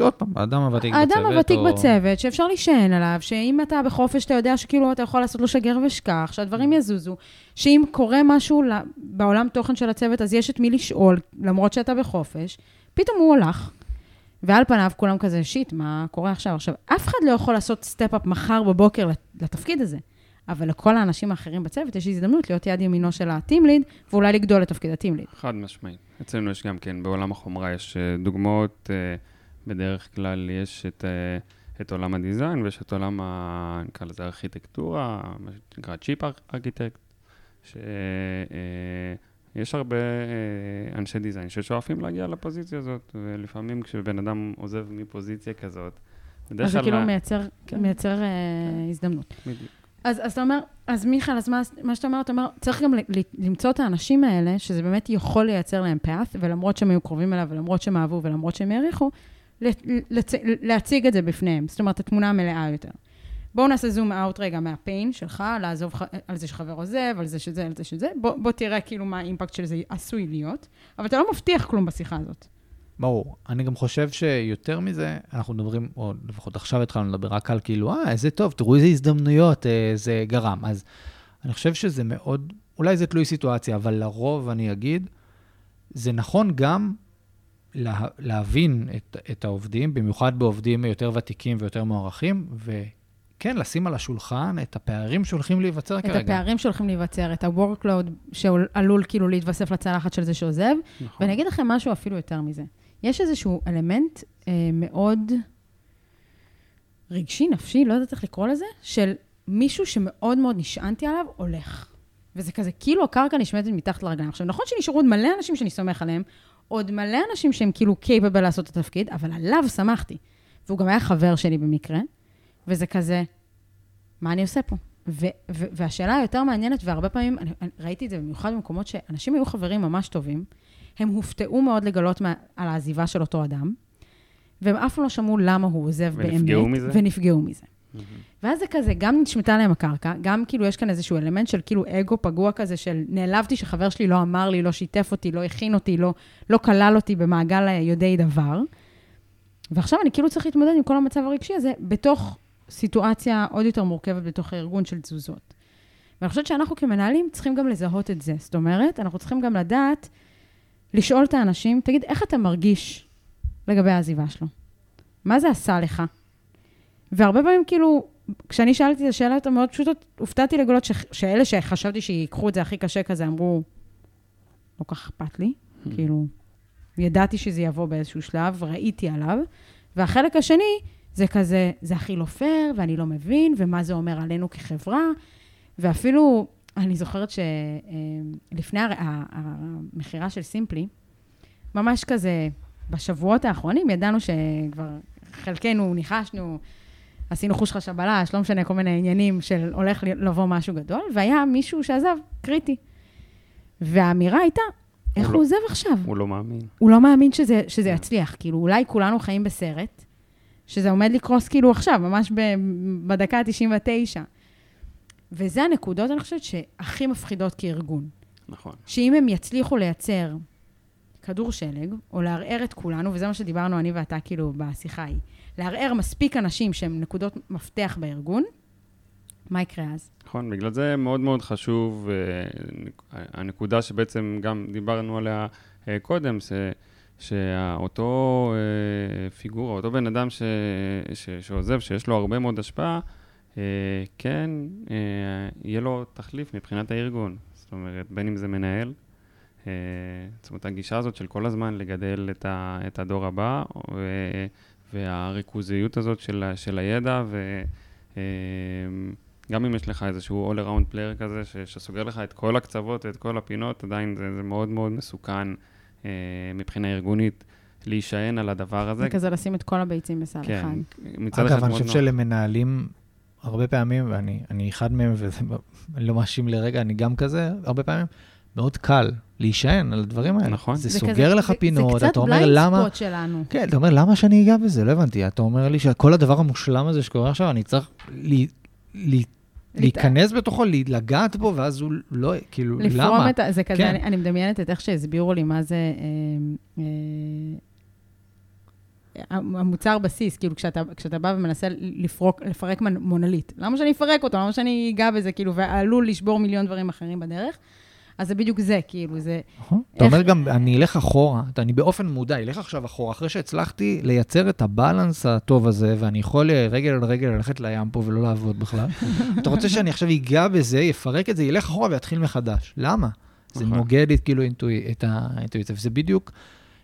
עוד פעם, האדם הוותיק בצוות, האדם הוותיק או... בצוות, שאפשר להישען עליו, שאם אתה בחופש, אתה יודע שכאילו אתה יכול לעשות לו שגר ושכח, שהדברים Mm. יזוזו, שאם קורה משהו בעולם תוכן של הצוות, אז יש את מי לשאול, למרות שאתה בחופש, פתאום הוא הולך, ועל פניו כולם כזה, shit, מה קורה עכשיו? עכשיו, אף אחד לא יכול לעשות step-up מחר בבוקר לת- לתפקיד הזה, אבל לכל האנשים האחרים בצוות יש הזדמנות להיות יד ימינו של lead, ואולי לגדול לתפקיד lead. חד משמעית. אצלנו יש גם כן, בעולם החומרה יש אה, דוגמאות, אה, בדרך כלל יש את, אה, את עולם ה design ויש את עולם, ה, נקרא לזה ארכיטקטורה, מה שנקרא צ'יפ ארכיטקט, שיש הרבה אה, אנשי דיזיין ששואפים להגיע לפוזיציה הזאת, ולפעמים כשבן אדם עוזב מפוזיציה כזאת, בדרך אז זה כלל... כאילו מייצר, כן. מייצר אה, הזדמנות. בדיוק. אז, אז אתה אומר, אז מיכאל, אז מה, מה שאתה אומר, אתה אומר, צריך גם ל, ל, למצוא את האנשים האלה, שזה באמת יכול לייצר להם path, ולמרות שהם היו קרובים אליו, ולמרות שהם אהבו, ולמרות שהם העריכו, לצ, להציג את זה בפניהם. זאת אומרת, התמונה המלאה יותר. בואו נעשה זום אאוט רגע מהפיין שלך, לעזוב ח- על זה שחבר עוזב, על זה שזה, על זה שזה. בוא, בוא תראה כאילו מה האימפקט של זה עשוי להיות, אבל אתה לא מבטיח כלום בשיחה הזאת. ברור. אני גם חושב שיותר מזה, אנחנו מדברים, או לפחות עכשיו התחלנו לדבר רק על כאילו, אה, איזה טוב, תראו איזה הזדמנויות אה, זה גרם. אז אני חושב שזה מאוד, אולי זה תלוי סיטואציה, אבל לרוב אני אגיד, זה נכון גם לה, להבין את, את העובדים, במיוחד בעובדים יותר ותיקים ויותר מוערכים, וכן, לשים על השולחן את הפערים שהולכים להיווצר את כרגע. הפערים שהולכים להיווצר, את ה-workload שעלול כאילו להתווסף לצלחת של זה שעוזב, נכון. ואני אגיד לכם משהו אפילו יותר מזה. יש איזשהו אלמנט אה, מאוד רגשי, נפשי, לא יודעת איך לקרוא לזה, של מישהו שמאוד מאוד נשענתי עליו, הולך. וזה כזה, כאילו הקרקע נשמטת מתחת לרגליים. עכשיו, נכון שנשארו עוד מלא אנשים שאני סומך עליהם, עוד מלא אנשים שהם כאילו קייפבל לעשות את התפקיד, אבל עליו שמחתי. והוא גם היה חבר שלי במקרה, וזה כזה, מה אני עושה פה? ו- ו- והשאלה היותר מעניינת, והרבה פעמים, אני, אני ראיתי את זה במיוחד במקומות שאנשים היו חברים ממש טובים, הם הופתעו מאוד לגלות מה, על העזיבה של אותו אדם, והם אף פעם לא שמעו למה הוא עוזב באמת. ונפגעו מזה? ונפגעו מזה. ואז זה כזה, גם נשמטה להם הקרקע, גם כאילו יש כאן איזשהו אלמנט של כאילו אגו פגוע כזה, של נעלבתי שחבר שלי לא אמר לי, לא שיתף אותי, לא הכין אותי, לא, לא כלל אותי במעגל יודעי דבר. ועכשיו אני כאילו צריך להתמודד עם כל המצב הרגשי הזה, בתוך סיטואציה עוד יותר מורכבת בתוך הארגון של תזוזות. ואני חושבת שאנחנו כמנהלים צריכים גם לזהות את זה. זאת אומרת, אנחנו צריכים גם לדעת, לשאול את האנשים, תגיד, איך אתה מרגיש לגבי העזיבה שלו? מה זה עשה לך? והרבה פעמים, כאילו, כשאני שאלתי את השאלות המאוד פשוטות, הופתעתי לגלות ש... שאלה שחשבתי שיקחו את זה הכי קשה כזה, אמרו, לא כך אכפת לי, כאילו, ידעתי שזה יבוא באיזשהו שלב, ראיתי עליו. והחלק השני, זה כזה, זה הכי לא פייר, ואני לא מבין, ומה זה אומר עלינו כחברה. ואפילו, אני זוכרת שלפני המכירה של סימפלי, ממש כזה, בשבועות האחרונים ידענו שכבר חלקנו ניחשנו, עשינו חוש חש הבלש, לא משנה, כל מיני עניינים של הולך לבוא משהו גדול, והיה מישהו שעזב, קריטי. והאמירה הייתה, איך הוא הוא לא- עוזב עכשיו? הוא לא מאמין. הוא לא מאמין שזה, שזה יצליח. כאילו, אולי כולנו חיים בסרט, שזה עומד לקרוס כאילו עכשיו, ממש ב, בדקה ה-99. וזה הנקודות, אני חושבת, שהכי מפחידות כארגון. נכון. שאם הם יצליחו לייצר כדור שלג, או לערער את כולנו, וזה מה שדיברנו אני ואתה כאילו בשיחה ההיא, לערער מספיק אנשים שהם נקודות מפתח בארגון, מה יקרה אז? נכון, בגלל זה מאוד מאוד חשוב, נק- הנקודה שבעצם גם דיברנו עליה אה, קודם, ש- שאותו אה, פיגורה, אותו בן אדם ש, ש, שעוזב, שיש לו הרבה מאוד השפעה, אה, כן, אה, יהיה לו תחליף מבחינת הארגון. זאת אומרת, בין אם זה מנהל, אה, זאת אומרת, הגישה הזאת של כל הזמן לגדל את, ה, את הדור הבא, ו, והריכוזיות הזאת של, של הידע, ו... אה, גם אם יש לך איזשהו all around player כזה, ש, שסוגר לך את כל הקצוות ואת כל הפינות, עדיין זה, זה מאוד מאוד מסוכן אה, מבחינה ארגונית להישען על הדבר הזה. זה כזה לשים את כל הביצים בסל כן, אחד. מצד אחד אגב, אני מאוד חושב. שלמנהלים הרבה פעמים, ואני אחד מהם, ואני לא מאשים לרגע, אני גם כזה, הרבה פעמים, מאוד קל להישען על הדברים האלה. נכון. זה, זה סוגר כזה- לך זה- פינות, זה אתה קצת אומר בליינד למה... ספוט שלנו. כן, אתה אומר, למה שאני אגע בזה? לא הבנתי. אתה אומר לי שכל הדבר המושלם הזה שקורה עכשיו, אני צריך ל- ל- להיכנס בתוכו, לגעת בו, ואז הוא לא, כאילו, לפרום למה? את ה... זה כזה, כן. אני, אני מדמיינת את איך שהסבירו לי מה זה אה, אה, המוצר בסיס, כאילו כשאתה, כשאתה בא ומנסה לפרוק, לפרק מונוליט. למה שאני אפרק אותו? למה שאני אגע בזה, כאילו, ועלול לשבור מיליון דברים אחרים בדרך? אז זה בדיוק זה, כאילו, זה... נכון. אתה אומר גם, אני אלך אחורה, אני באופן מודע, אלך עכשיו אחורה, אחרי שהצלחתי לייצר את הבלנס הטוב הזה, ואני יכול אה, רגל על רגל ללכת לים פה ולא לעבוד בכלל. אתה רוצה שאני עכשיו אגע בזה, יפרק את זה, ילך אחורה ויתחיל מחדש. למה? זה נכון. נוגד את, כאילו אינטואי- את האינטואיציה. וזה בדיוק,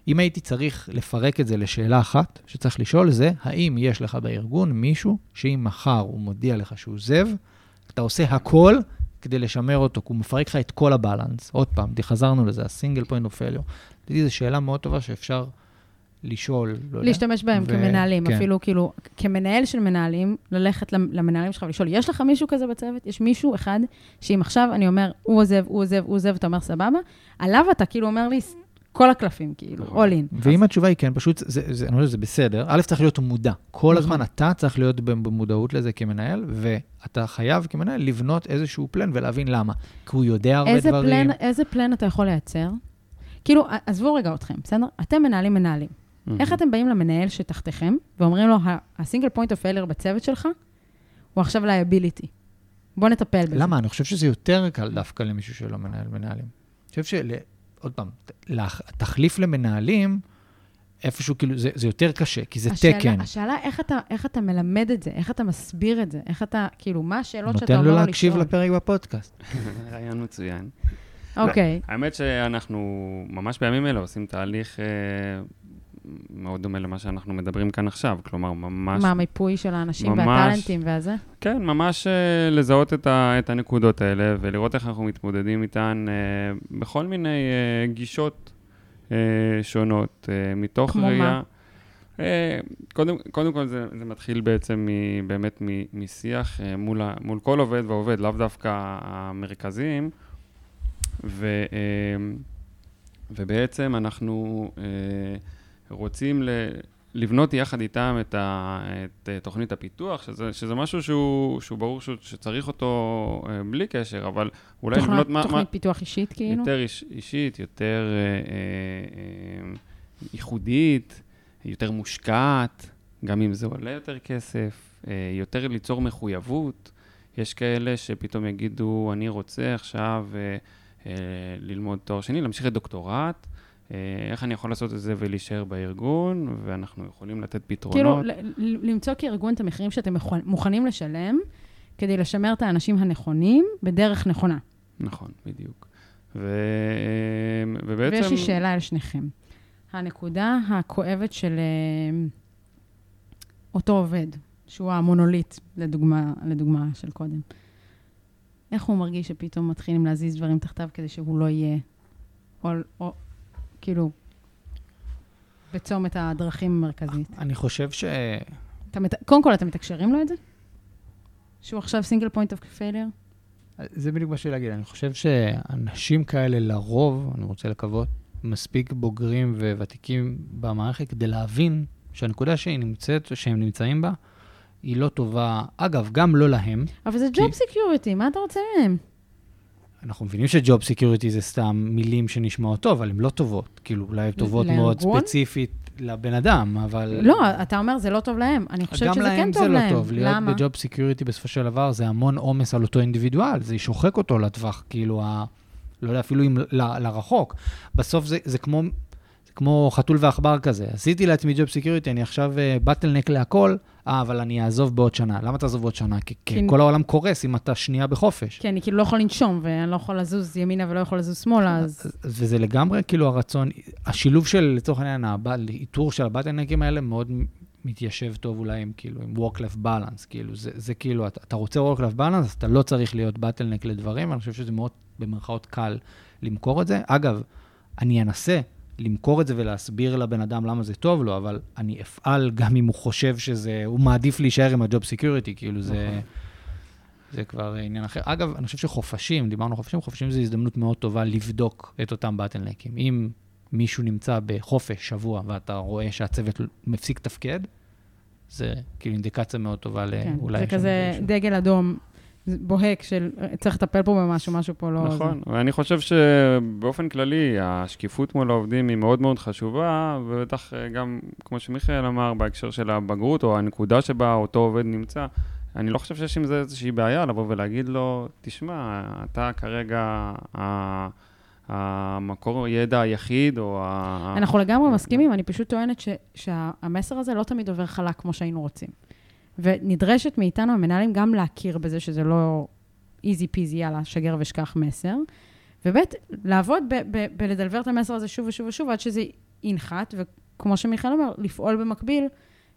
אם הייתי צריך לפרק את זה לשאלה אחת, שצריך לשאול זה, האם יש לך בארגון מישהו שאם מחר הוא מודיע לך שהוא עוזב, אתה עושה הכל כדי לשמר אותו, כי הוא מפרק לך את כל הבלנס. עוד פעם, חזרנו לזה, ה-single point of failure. לדעתי זו שאלה מאוד טובה שאפשר לשאול, לא. להשתמש בהם ו- כמנהלים, כן. אפילו כאילו, כמנהל של מנהלים, ללכת למ- למנהלים שלך ולשאול, יש לך מישהו כזה בצוות? יש מישהו אחד, שאם עכשיו אני אומר, הוא עוזב, הוא עוזב, הוא עוזב, אתה אומר, סבבה, עליו אתה כאילו אומר לי, כל הקלפים, כאילו, נכון. all in. ואם התשובה היא כן, פשוט, זה, זה, אני חושב שזה בסדר. א', צריך להיות מודע. כל נכון. הזמן אתה צריך להיות במודעות לזה כמנהל, ואתה חייב כמנהל לבנות איזשהו פלן ולהבין למה. כי הוא יודע הרבה איזה דברים. פלן, איזה פלן אתה יכול לייצר? כאילו, עזבו רגע אתכם, בסדר? אתם מנהלים מנהלים. איך אתם באים למנהל שתחתיכם, ואומרים לו, ה single point of failure בצוות שלך, הוא עכשיו liability. בוא נטפל בזה. למה? אני חושב שזה יותר קל דווקא למישהו שלא מנהל מנהלים. אני חושב. עוד פעם, התחליף למנהלים, איפשהו כאילו, זה, זה יותר קשה, כי זה השאלה, תקן. השאלה איך אתה, איך אתה מלמד את זה, איך אתה מסביר את זה, איך אתה, כאילו, מה השאלות שאתה נותן אומר לו לו להקשיב לשאול? לפרק בפודקאסט. רעיון מצוין. אוקיי. האמת שאנחנו ממש בימים אלה עושים תהליך אה, מאוד דומה למה שאנחנו מדברים כאן עכשיו. כלומר, ממש... מה, המיפוי של האנשים ממש. והטאלנטים והזה? כן, ממש אה, לזהות את, ה, את הנקודות האלה ולראות איך אנחנו מתמודדים איתן אה, בכל מיני אה, גישות אה, שונות, אה, מתוך כמו מה? ראייה... אה, קודם, קודם כל זה, זה מתחיל בעצם מ, באמת מ, משיח אה, מול, ה, מול כל עובד ועובד, לאו דווקא המרכזיים. ו, אה, ובעצם אנחנו אה, רוצים ל, לבנות יחד איתם את, ה, את אה, תוכנית הפיתוח, שזה, שזה משהו שהוא, שהוא ברור ש, שצריך אותו אה, בלי קשר, אבל אולי תוכנית- לבנות מה, מה, תוכנית פיתוח אישית, כאילו? יותר איש, אישית, יותר אה, אה, אה, ייחודית, יותר מושקעת, גם אם זה עולה יותר כסף, אה, יותר ליצור מחויבות. יש כאלה שפתאום יגידו, אני רוצה עכשיו אה, אה, ללמוד תואר שני, להמשיך את דוקטורט, איך אני יכול לעשות את זה ולהישאר בארגון, ואנחנו יכולים לתת פתרונות. כאילו, למצוא כארגון את המחירים שאתם מוכנים לשלם, כדי לשמר את האנשים הנכונים בדרך נכונה. נכון, בדיוק. ו... ובעצם... ויש לי שאלה על שניכם. הנקודה הכואבת של אה, אותו עובד, שהוא המונוליט, לדוגמה, לדוגמה של קודם, איך הוא מרגיש שפתאום מתחילים להזיז דברים תחתיו כדי שהוא לא יהיה, או, או כאילו, בצומת הדרכים המרכזית? אני חושב ש... אתה מת... קודם כל, אתם מתקשרים לו את זה? שהוא עכשיו single point of failure? זה בדיוק מה שלי להגיד. אני חושב שאנשים כאלה לרוב, אני רוצה לקוות, מספיק בוגרים וותיקים במערכת כדי להבין שהנקודה שהיא נמצאת, שהם נמצאים בה, היא לא טובה. אגב, גם לא להם. אבל זה כי- ג'וב סקיוריטי, מה אתה רוצה מהם? אנחנו מבינים ש job security זה סתם מילים שנשמעות טוב, אבל הן לא טובות. כאילו, אולי הן טובות מאוד לארגון? ספציפית לבן אדם, אבל... לא, אתה אומר, זה לא טוב להם. אני חושבת גם שזה כן להם טוב זה לא להם. טוב. להיות למה? ב job security בסופו של דבר זה המון עומס על אותו אינדיבידואל, זה שוחק אותו לטווח, כאילו, ה... לא יודע, אפילו אם ל... לרחוק. בסוף זה, זה כמו... זה כמו חתול ועכבר כזה. עשיתי לעצמי job security, אני עכשיו bottleneck להכל, אה, אבל אני אעזוב בעוד שנה. למה תעזוב בעוד שנה? כי, כי כל העולם קורס אם אתה שנייה בחופש. כי אני כאילו לא יכול לנשום, ואני לא יכול לזוז ימינה ולא יכול לזוז שמאלה, אז... וזה לגמרי כאילו הרצון, השילוב של, לצורך העניין, האיתור של ה bottleneckים האלה מאוד מתיישב טוב אולי עם כאילו, עם work-life balance, כאילו, זה, זה כאילו, אתה, אתה רוצה work-life balance, אז אתה לא צריך להיות bottleneck לדברים, אני חושב שזה מאוד, במרכאות, קל למכור את זה. אגב, אני אנסה למכור את זה ולהסביר לבן אדם למה זה טוב לו, אבל אני אפעל גם אם הוא חושב שזה, הוא מעדיף להישאר עם ה job security, כאילו זה... זה כבר עניין אחר. אגב, אני חושב שחופשים, דיברנו חופשים, חופשים זו הזדמנות מאוד טובה לבדוק את אותם bottleneckים. אם מישהו נמצא בחופש שבוע ואתה רואה שהצוות מפסיק תפקד, זה כאילו אינדיקציה מאוד טובה כן, לאולי... זה יש שם כזה. דגל אדום בוהק של צריך לטפל פה במשהו, משהו פה לא... נכון, ואני חושב שבאופן כללי, השקיפות מול העובדים היא מאוד מאוד חשובה, ובטח אה, גם, כמו שמיכאל אמר, בהקשר של הבגרות, או הנקודה שבה אותו עובד נמצא, אני לא חושב שיש עם זה איזושהי בעיה לבוא ולהגיד לו, תשמע, אתה כרגע המקור ידע היחיד, או ה... אנחנו לגמרי מסכימים, אני פשוט טוענת שהמסר הזה לא תמיד עובר חלק כמו שהיינו רוצים. ונדרשת מאיתנו, המנהלים, גם להכיר בזה שזה לא איזי פיזי, יאללה, שגר ושכח מסר. וב', לעבוד בלדלבר את המסר הזה שוב ושוב ושוב, עד שזה ינחת, וכמו שמיכאל אומר, לפעול במקביל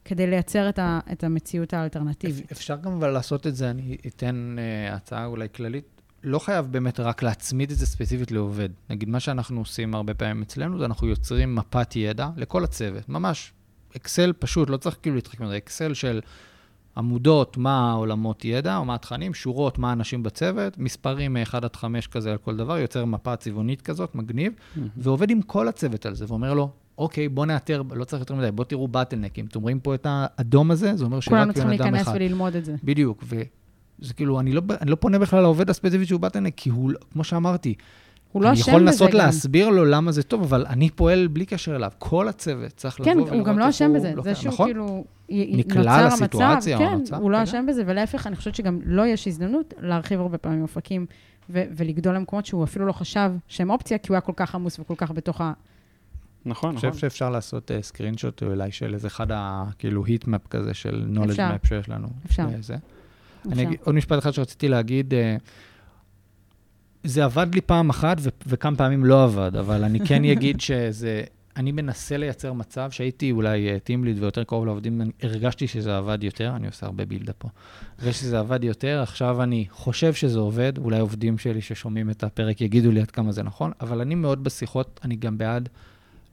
כדי לייצר את, ה- את המציאות האלטרנטיבית. אפשר גם אבל לעשות את זה, אני אתן uh, הצעה אולי כללית. לא חייב באמת רק להצמיד את זה ספציפית לעובד. נגיד, מה שאנחנו עושים הרבה פעמים אצלנו, זה אנחנו יוצרים מפת ידע לכל הצוות. ממש, אקסל פשוט, לא צריך כאילו להתחכם בזה, אקסל של עמודות, מה העולמות ידע, או מה התכנים, שורות, מה האנשים בצוות, מספרים מ-1 עד 5 כזה על כל דבר, יוצר מפה צבעונית כזאת, מגניב, מהמם. ועובד עם כל הצוות על זה, ואומר לו, אוקיי, בוא נאתר, לא צריך יותר מדי, בוא תראו באטלנקים. אתם רואים פה את האדום הזה? זה אומר שרק כולנו בן צריכים אדם להיכנס אחד. וללמוד את זה. בדיוק, וזה כאילו, אני לא, אני לא פונה בכלל לעובד הספציפי שהוא באטלנק, כי הוא, כמו שאמרתי, הוא לא אני אשם יכול בזה לנסות גם. להסביר לו למה זה טוב, אבל אני פועל בלי קשר אליו. כל הצוות צריך לבוא כן, ולראות הוא גם לא איך אשם הוא בזה. זה שהוא נכון? כאילו... נקלע לסיטואציה או המצב, נוצר, כן, הוא לא כן. אשם בזה, ולהפך, אני חושבת שגם לא יש הזדמנות להרחיב הרבה פעמים אופקים ו- ולגדול למקומות שהוא אפילו לא חשב שהם אופציה, כי הוא היה כל כך עמוס וכל כך בתוך ה... נכון, אני נכון. חושב שאפשר לעשות סקרין שוט אולי של איזה אחד ה... כאילו היט מפ כזה של knowledge אפשר. map שיש לנו. אפשר. זה. אפשר. אני אגיד עוד משפט אחד שרציתי להגיד. אה, זה עבד לי פעם אחת ו- וכמה פעמים לא עבד, אבל אני כן אגיד שזה... אני מנסה לייצר מצב שהייתי אולי טים ליד ויותר קרוב לעובדים, הרגשתי שזה עבד יותר, אני עושה הרבה בילדה פה. הרגשתי שזה עבד יותר, עכשיו אני חושב שזה עובד, אולי עובדים שלי ששומעים את הפרק יגידו לי עד כמה זה נכון, אבל אני מאוד בשיחות, אני גם בעד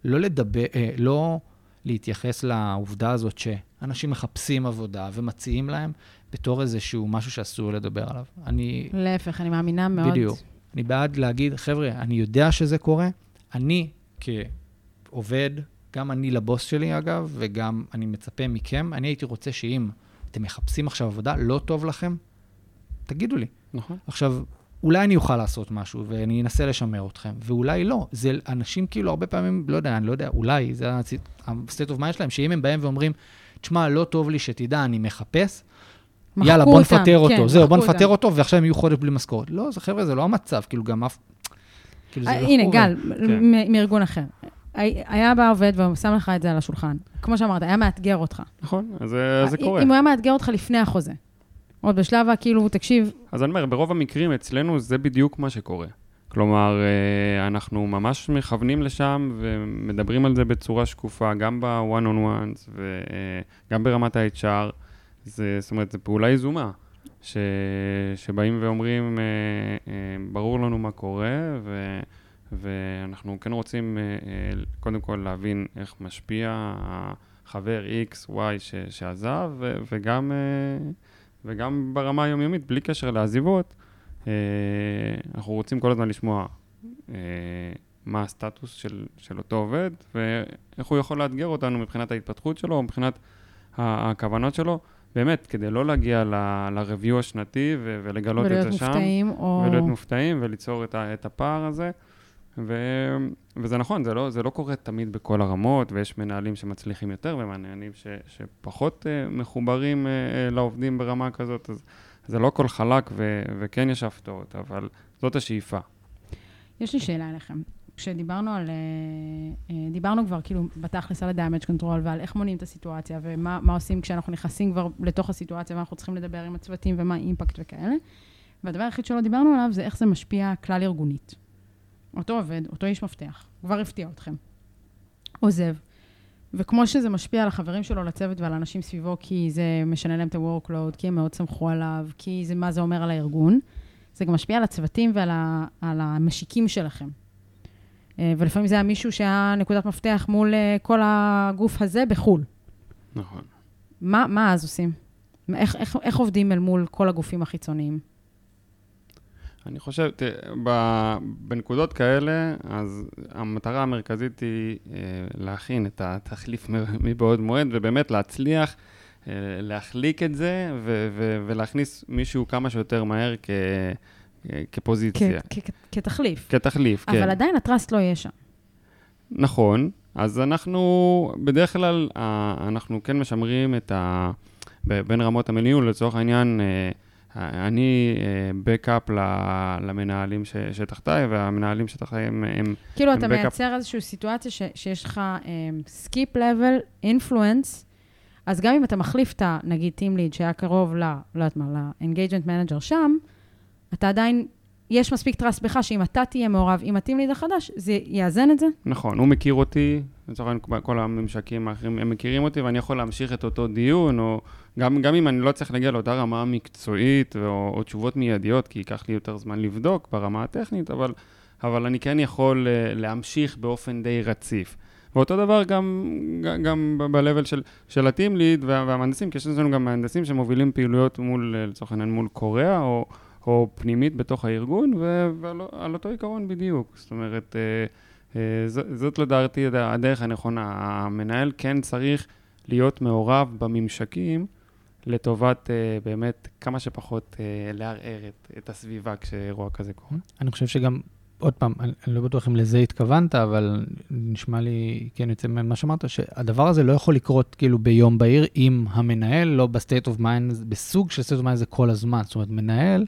לא לדבר, אה, לא להתייחס לעובדה הזאת שאנשים מחפשים עבודה ומציעים להם בתור איזשהו משהו שאסור לדבר עליו. אני, להפך, אני מאמינה מאוד. בדיוק. אני בעד להגיד, חבר'ה, אני יודע שזה קורה, אני כעובד, גם אני לבוס שלי אגב, וגם אני מצפה מכם, אני הייתי רוצה שאם אתם מחפשים עכשיו עבודה, לא טוב לכם, תגידו לי. נכון. עכשיו, אולי אני אוכל לעשות משהו ואני אנסה לשמר אתכם, ואולי לא. זה אנשים כאילו הרבה פעמים, לא יודע, אני לא יודע, אולי זה ה-state of mind שלהם, שאם הם באים ואומרים, תשמע, לא טוב לי שתדע, אני מחפש, יאללה, בוא אותם, נפטר אותו. כן, זהו, בוא נפטר אותם. אותו, ועכשיו הם יהיו חודש בלי משכורת. לא, זה חבר'ה, זה לא המצב, כאילו גם אף... כאילו זה אה, לא הנה, קורה. גל, כן. מארגון אחר. הי- היה בא עובד ושם לך את זה על השולחן. כמו שאמרת, היה מאתגר אותך. נכון, אז זה- זה קורה. אם הוא היה מאתגר אותך לפני החוזה. עוד בשלב הכאילו, תקשיב, אז אני אומר, ברוב המקרים אצלנו זה בדיוק מה שקורה. כלומר, אה, אנחנו ממש מכוונים לשם ומדברים על זה בצורה שקופה, גם ב-one on ones וגם ברמת ה-HR. זה, זאת אומרת, זו פעולה יזומה, ש, שבאים ואומרים, אה, אה, ברור לנו מה קורה, ו, ואנחנו כן רוצים אה, אה, קודם כל להבין איך משפיע החבר X, Y ש, שעזב, ו, וגם... אה, וגם ברמה היומיומית, בלי קשר לעזיבות, אה, אנחנו רוצים כל הזמן לשמוע אה, מה הסטטוס של, של אותו עובד, ואיך הוא יכול לאתגר אותנו מבחינת ההתפתחות שלו, מבחינת הכוונות שלו, באמת, כדי לא להגיע ל-review השנתי ו- ולגלות את ולהיות זה שם. מופתעים, או... ולהיות מופתעים וליצור את, ה, את הפער הזה. ו, וזה נכון, זה לא, זה לא קורה תמיד בכל הרמות, ויש מנהלים שמצליחים יותר ומנהלים ש, שפחות uh, מחוברים uh, לעובדים ברמה כזאת, אז זה לא הכל חלק, ו, וכן יש הפתעות, אבל זאת השאיפה. יש לי שאלה אליכם. כשדיברנו על... אה, אה, דיברנו כבר כאילו בתכלס על ה-damage control ועל איך מונעים את הסיטואציה ומה מה עושים כשאנחנו נכנסים כבר לתוך הסיטואציה ואנחנו צריכים לדבר עם הצוותים ומה האימפקט וכאלה. והדבר היחיד שלא דיברנו עליו זה איך זה משפיע כלל ארגונית. אותו עובד, אותו איש מפתח, כבר הפתיע אתכם. עוזב. וכמו שזה משפיע על החברים שלו לצוות ועל האנשים סביבו, כי זה משנה להם את ה-workload, כי הם מאוד סמכו עליו, כי זה מה זה אומר על הארגון, זה גם משפיע על הצוותים ועל ה, על המשיקים שלכם. אה, ולפעמים זה היה מישהו שהיה נקודת מפתח מול אה, כל הגוף הזה בחו"ל. נכון. מה, מה אז עושים? איך, איך, איך עובדים אל מול כל הגופים החיצוניים? אני חושב, תראה, ב- בנקודות כאלה, אז המטרה המרכזית היא אה, להכין את התחליף מבעוד מועד, ובאמת להצליח להחליק את זה, ו- ו- ולהכניס מישהו כמה שיותר מהר כ- כפוזיציה. כ- כ- כתחליף. כתחליף, כן. אבל עדיין ה trust לא יהיה שם. נכון, אז אנחנו, בדרך כלל, אה, אנחנו כן משמרים את ה... בין רמות המניהול, לצורך העניין, אה, אני backup למנהלים ש- שתחתיי, והמנהלים שתחתיי הם... הם כאילו, הם אתה backup. מייצר איזושהי סיטואציה ש- שיש לך skip level, influence, אז גם אם אתה מחליף את נגיד, team lead שהיה קרוב ל, לא יודעת מה, ל-engagement manager שם, אתה עדיין, יש מספיק טראסט בך שאם אתה תהיה מעורב עם הטים ליד החדש, זה יאזן את זה? נכון, הוא מכיר אותי, לצורך העניין כל הממשקים האחרים, הם מכירים אותי ואני יכול להמשיך את אותו דיון, או גם, גם אם אני לא צריך להגיע לאותה רמה מקצועית או, או תשובות מיידיות, כי ייקח לי יותר זמן לבדוק ברמה הטכנית, אבל, אבל אני כן יכול אה, להמשיך באופן די רציף. ואותו דבר גם, גם, גם ב-level של, של ה-team lead וה, והמהנדסים, כי יש לנו גם מהנדסים שמובילים פעילויות מול, אה, לצורך העניין, מול קוריאה, או, או פנימית בתוך הארגון, ועל על אותו עיקרון בדיוק. זאת אומרת, אה, אה, זאת לדעתי הד- הדרך הנכונה. המנהל כן צריך להיות מעורב בממשקים לטובת אה, באמת כמה שפחות לערער את, את הסביבה כשאירוע כזה קורה. אני חושב שגם, עוד פעם, אני, אני לא בטוח אם לזה התכוונת, אבל נשמע לי, כן, יוצא ממה שאמרת, שהדבר הזה לא יכול לקרות כאילו ביום בהיר, אם המנהל לא ב state of mind, בסוג של state of mind זה כל הזמן. זאת אומרת, מנהל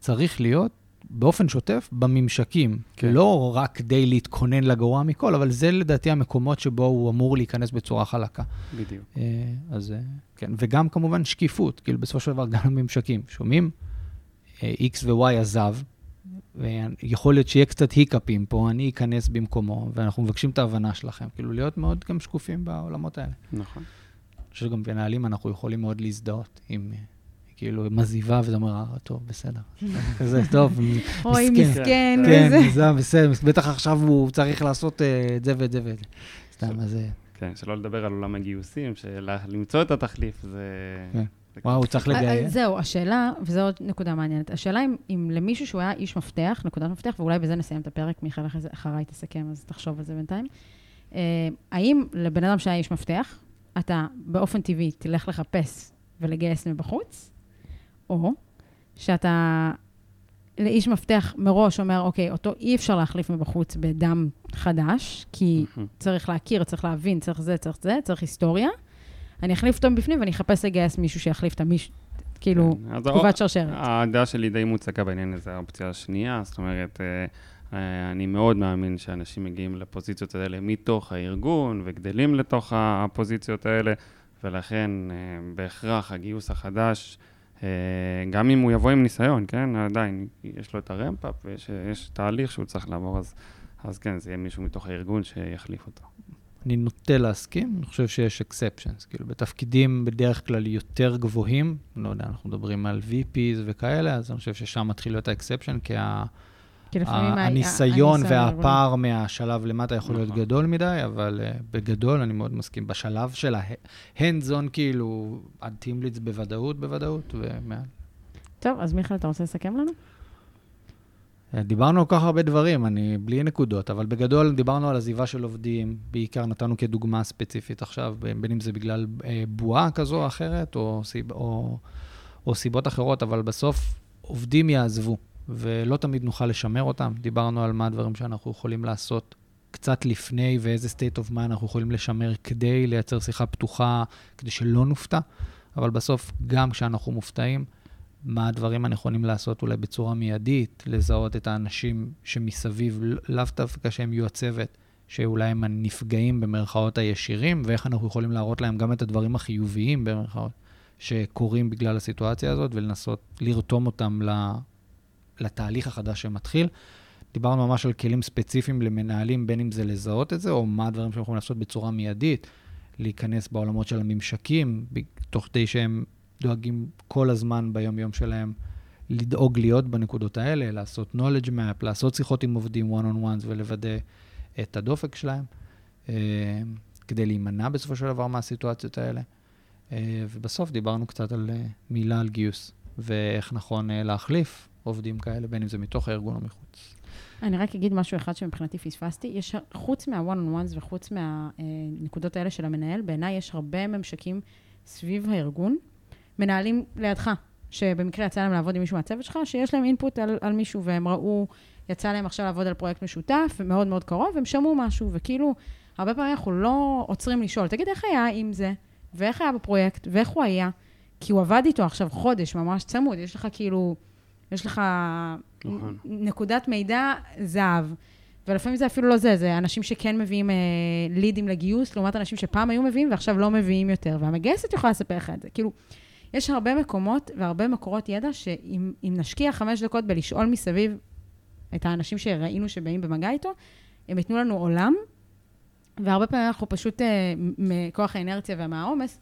צריך להיות באופן שוטף בממשקים. כן. לא רק כדי להתכונן לגרוע מכל, אבל זה לדעתי המקומות שבו הוא אמור להיכנס בצורה חלקה. בדיוק. אה, אז אה, כן, וגם כמובן שקיפות, כאילו בסופו של דבר גם הממשקים, שומעים? אה, X ו-Y עזב, ויכול להיות שיהיה קצת היקאפים פה, אני אכנס במקומו, ואנחנו מבקשים את ההבנה שלכם. כאילו להיות מאוד גם שקופים בעולמות האלה. נכון. אני חושב שגם מנהלים אנחנו יכולים מאוד להזדהות עם... כאילו, עם עזיבה, וזה אומר, אה, טוב, בסדר. כזה, טוב, אוי, מסכן. מסכן, כן. זה בסדר, בטח עכשיו הוא צריך לעשות אה, את זה ואת זה ואת זה. סתם, אז... אה, כן, שלא לדבר על עולם הגיוסים, שלמצוא את התחליף זה... כן. וואו, הוא צריך אה, אה, לגייס. זהו, השאלה, וזו עוד נקודה מעניינת, השאלה אם, אם למישהו שהוא היה איש מפתח, נקודת מפתח, ואולי בזה נסיים את הפרק, מיכאל אחריי תסכם, אז תחשוב על זה בינתיים. אה, האם לבן אדם שהיה איש מפתח, אתה באופן טבעי תלך לחפש ולגייס מבחוץ, או שאתה לאיש מפתח מראש אומר, אוקיי, אותו אי אפשר להחליף מבחוץ בדם חדש, כי. צריך להכיר, צריך להבין, צריך זה, צריך זה, צריך היסטוריה. אני אחליף אותו מבפנים ואני אחפש לגייס מישהו שיחליף את המישהו, כאילו, כן, תגובת שרשרת. הדעה שלי די מוצקה בעניין הזה, האופציה השנייה, זאת אומרת, אה, אה, אני מאוד מאמין שאנשים מגיעים לפוזיציות האלה מתוך הארגון וגדלים לתוך הפוזיציות האלה, ולכן אה, בהכרח הגיוס החדש, גם אם הוא יבוא עם ניסיון, כן, עדיין יש לו את הרמפאפ ויש יש תהליך שהוא צריך לעבור, אז, אז כן, זה יהיה מישהו מתוך הארגון שיחליף אותו. אני נוטה להסכים, אני חושב שיש exceptions. כאילו, בתפקידים בדרך כלל יותר גבוהים, לא יודע, אנחנו מדברים על VPs וכאלה, אז אני חושב ששם מתחיל להיות ה-exception, כי ה- כי לפעמים הניסיון. והפער מהשלב למטה יכול להיות נכון. גדול מדי, אבל uh, בגדול אני מאוד מסכים. בשלב של on, כאילו, עד leads בוודאות, בוודאות, ומעל. טוב, אז מיכאל, אתה רוצה לסכם לנו? אה, דיברנו על כל כך הרבה דברים, אני בלי נקודות, אבל בגדול דיברנו על עזיבה של עובדים, בעיקר נתנו כדוגמה ספציפית עכשיו, בין בין אם זה בגלל אה, בועה כזו או אחרת, או, סיב, או, או סיבות אחרות, אבל בסוף עובדים יעזבו, ולא תמיד נוכל לשמר אותם. דיברנו על מה הדברים שאנחנו יכולים לעשות קצת לפני, ואיזה state of mind אנחנו יכולים לשמר כדי לייצר שיחה פתוחה, כדי שלא נופתע, אבל בסוף, גם כשאנחנו מופתעים, מה הדברים הנכונים לעשות אולי בצורה מיידית, לזהות את האנשים שמסביב, לאו דווקא שהם יהיו הצוות, שאולי הם הנפגעים במרכאות הישירים, ואיך אנחנו יכולים להראות להם גם את הדברים החיוביים במרכאות, שקורים בגלל הסיטואציה הזאת, ולנסות לרתום אותם לתהליך החדש שמתחיל. דיברנו ממש על כלים ספציפיים למנהלים, בין אם זה לזהות את זה, או מה הדברים שהם יכולים לעשות בצורה מיידית, להיכנס בעולמות של הממשקים, תוך כדי שהם דואגים כל הזמן ביום-יום שלהם לדאוג להיות בנקודות האלה, לעשות knowledge map, לעשות שיחות עם עובדים one on ones ולוודא את הדופק שלהם, אה, כדי להימנע בסופו של דבר מהסיטואציות האלה. אה, ובסוף דיברנו קצת על אה, מילה על גיוס, ואיך נכון להחליף, עובדים כאלה, בין אם זה מתוך הארגון או מחוץ. אני רק אגיד משהו אחד שמבחינתי פספסתי. יש, חוץ מה-one-on-ones וחוץ מהנקודות האלה של המנהל, בעיניי יש הרבה ממשקים סביב הארגון. מנהלים לידך, שבמקרה יצא להם לעבוד עם מישהו מהצוות שלך, שיש להם אינפוט על, על מישהו, והם ראו, יצא להם עכשיו לעבוד על פרויקט משותף, מאוד מאוד קרוב, והם שמעו משהו, וכאילו, הרבה פעמים אנחנו לא עוצרים לשאול, תגיד, איך היה עם זה, ואיך היה בפרויקט, ואיך הוא היה, כי הוא עבד איתו עכשיו חודש ממש צמוד, יש לך כאילו, יש לך נכון. נקודת מידע זהב. ולפעמים זה אפילו לא זה, זה אנשים שכן מביאים אה, לידים לגיוס, לעומת אנשים שפעם היו מביאים ועכשיו לא מביאים יותר. והמגייסת יכולה לספר לך את זה. כאילו, יש הרבה מקומות והרבה מקורות ידע שאם נשקיע חמש דקות בלשאול מסביב את האנשים שראינו שבאים במגע איתו, הם ייתנו לנו עולם, והרבה פעמים אנחנו פשוט, אה, מכוח האינרציה ומהעומס,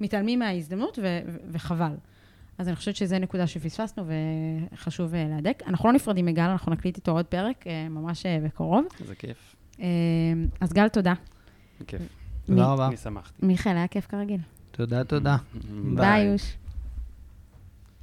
מתעלמים מההזדמנות ו- ו- וחבל. אז אני חושבת שזו נקודה שפספסנו וחשוב אה, להדק. אנחנו לא נפרדים מגל, אנחנו נקליט איתו עוד פרק, אה, ממש אה, בקרוב. זה כיף. אז גל, תודה. כיף. תודה רבה. אני שמחתי. מיכאל, היה כיף כרגיל. תודה, תודה. ביי, יוש.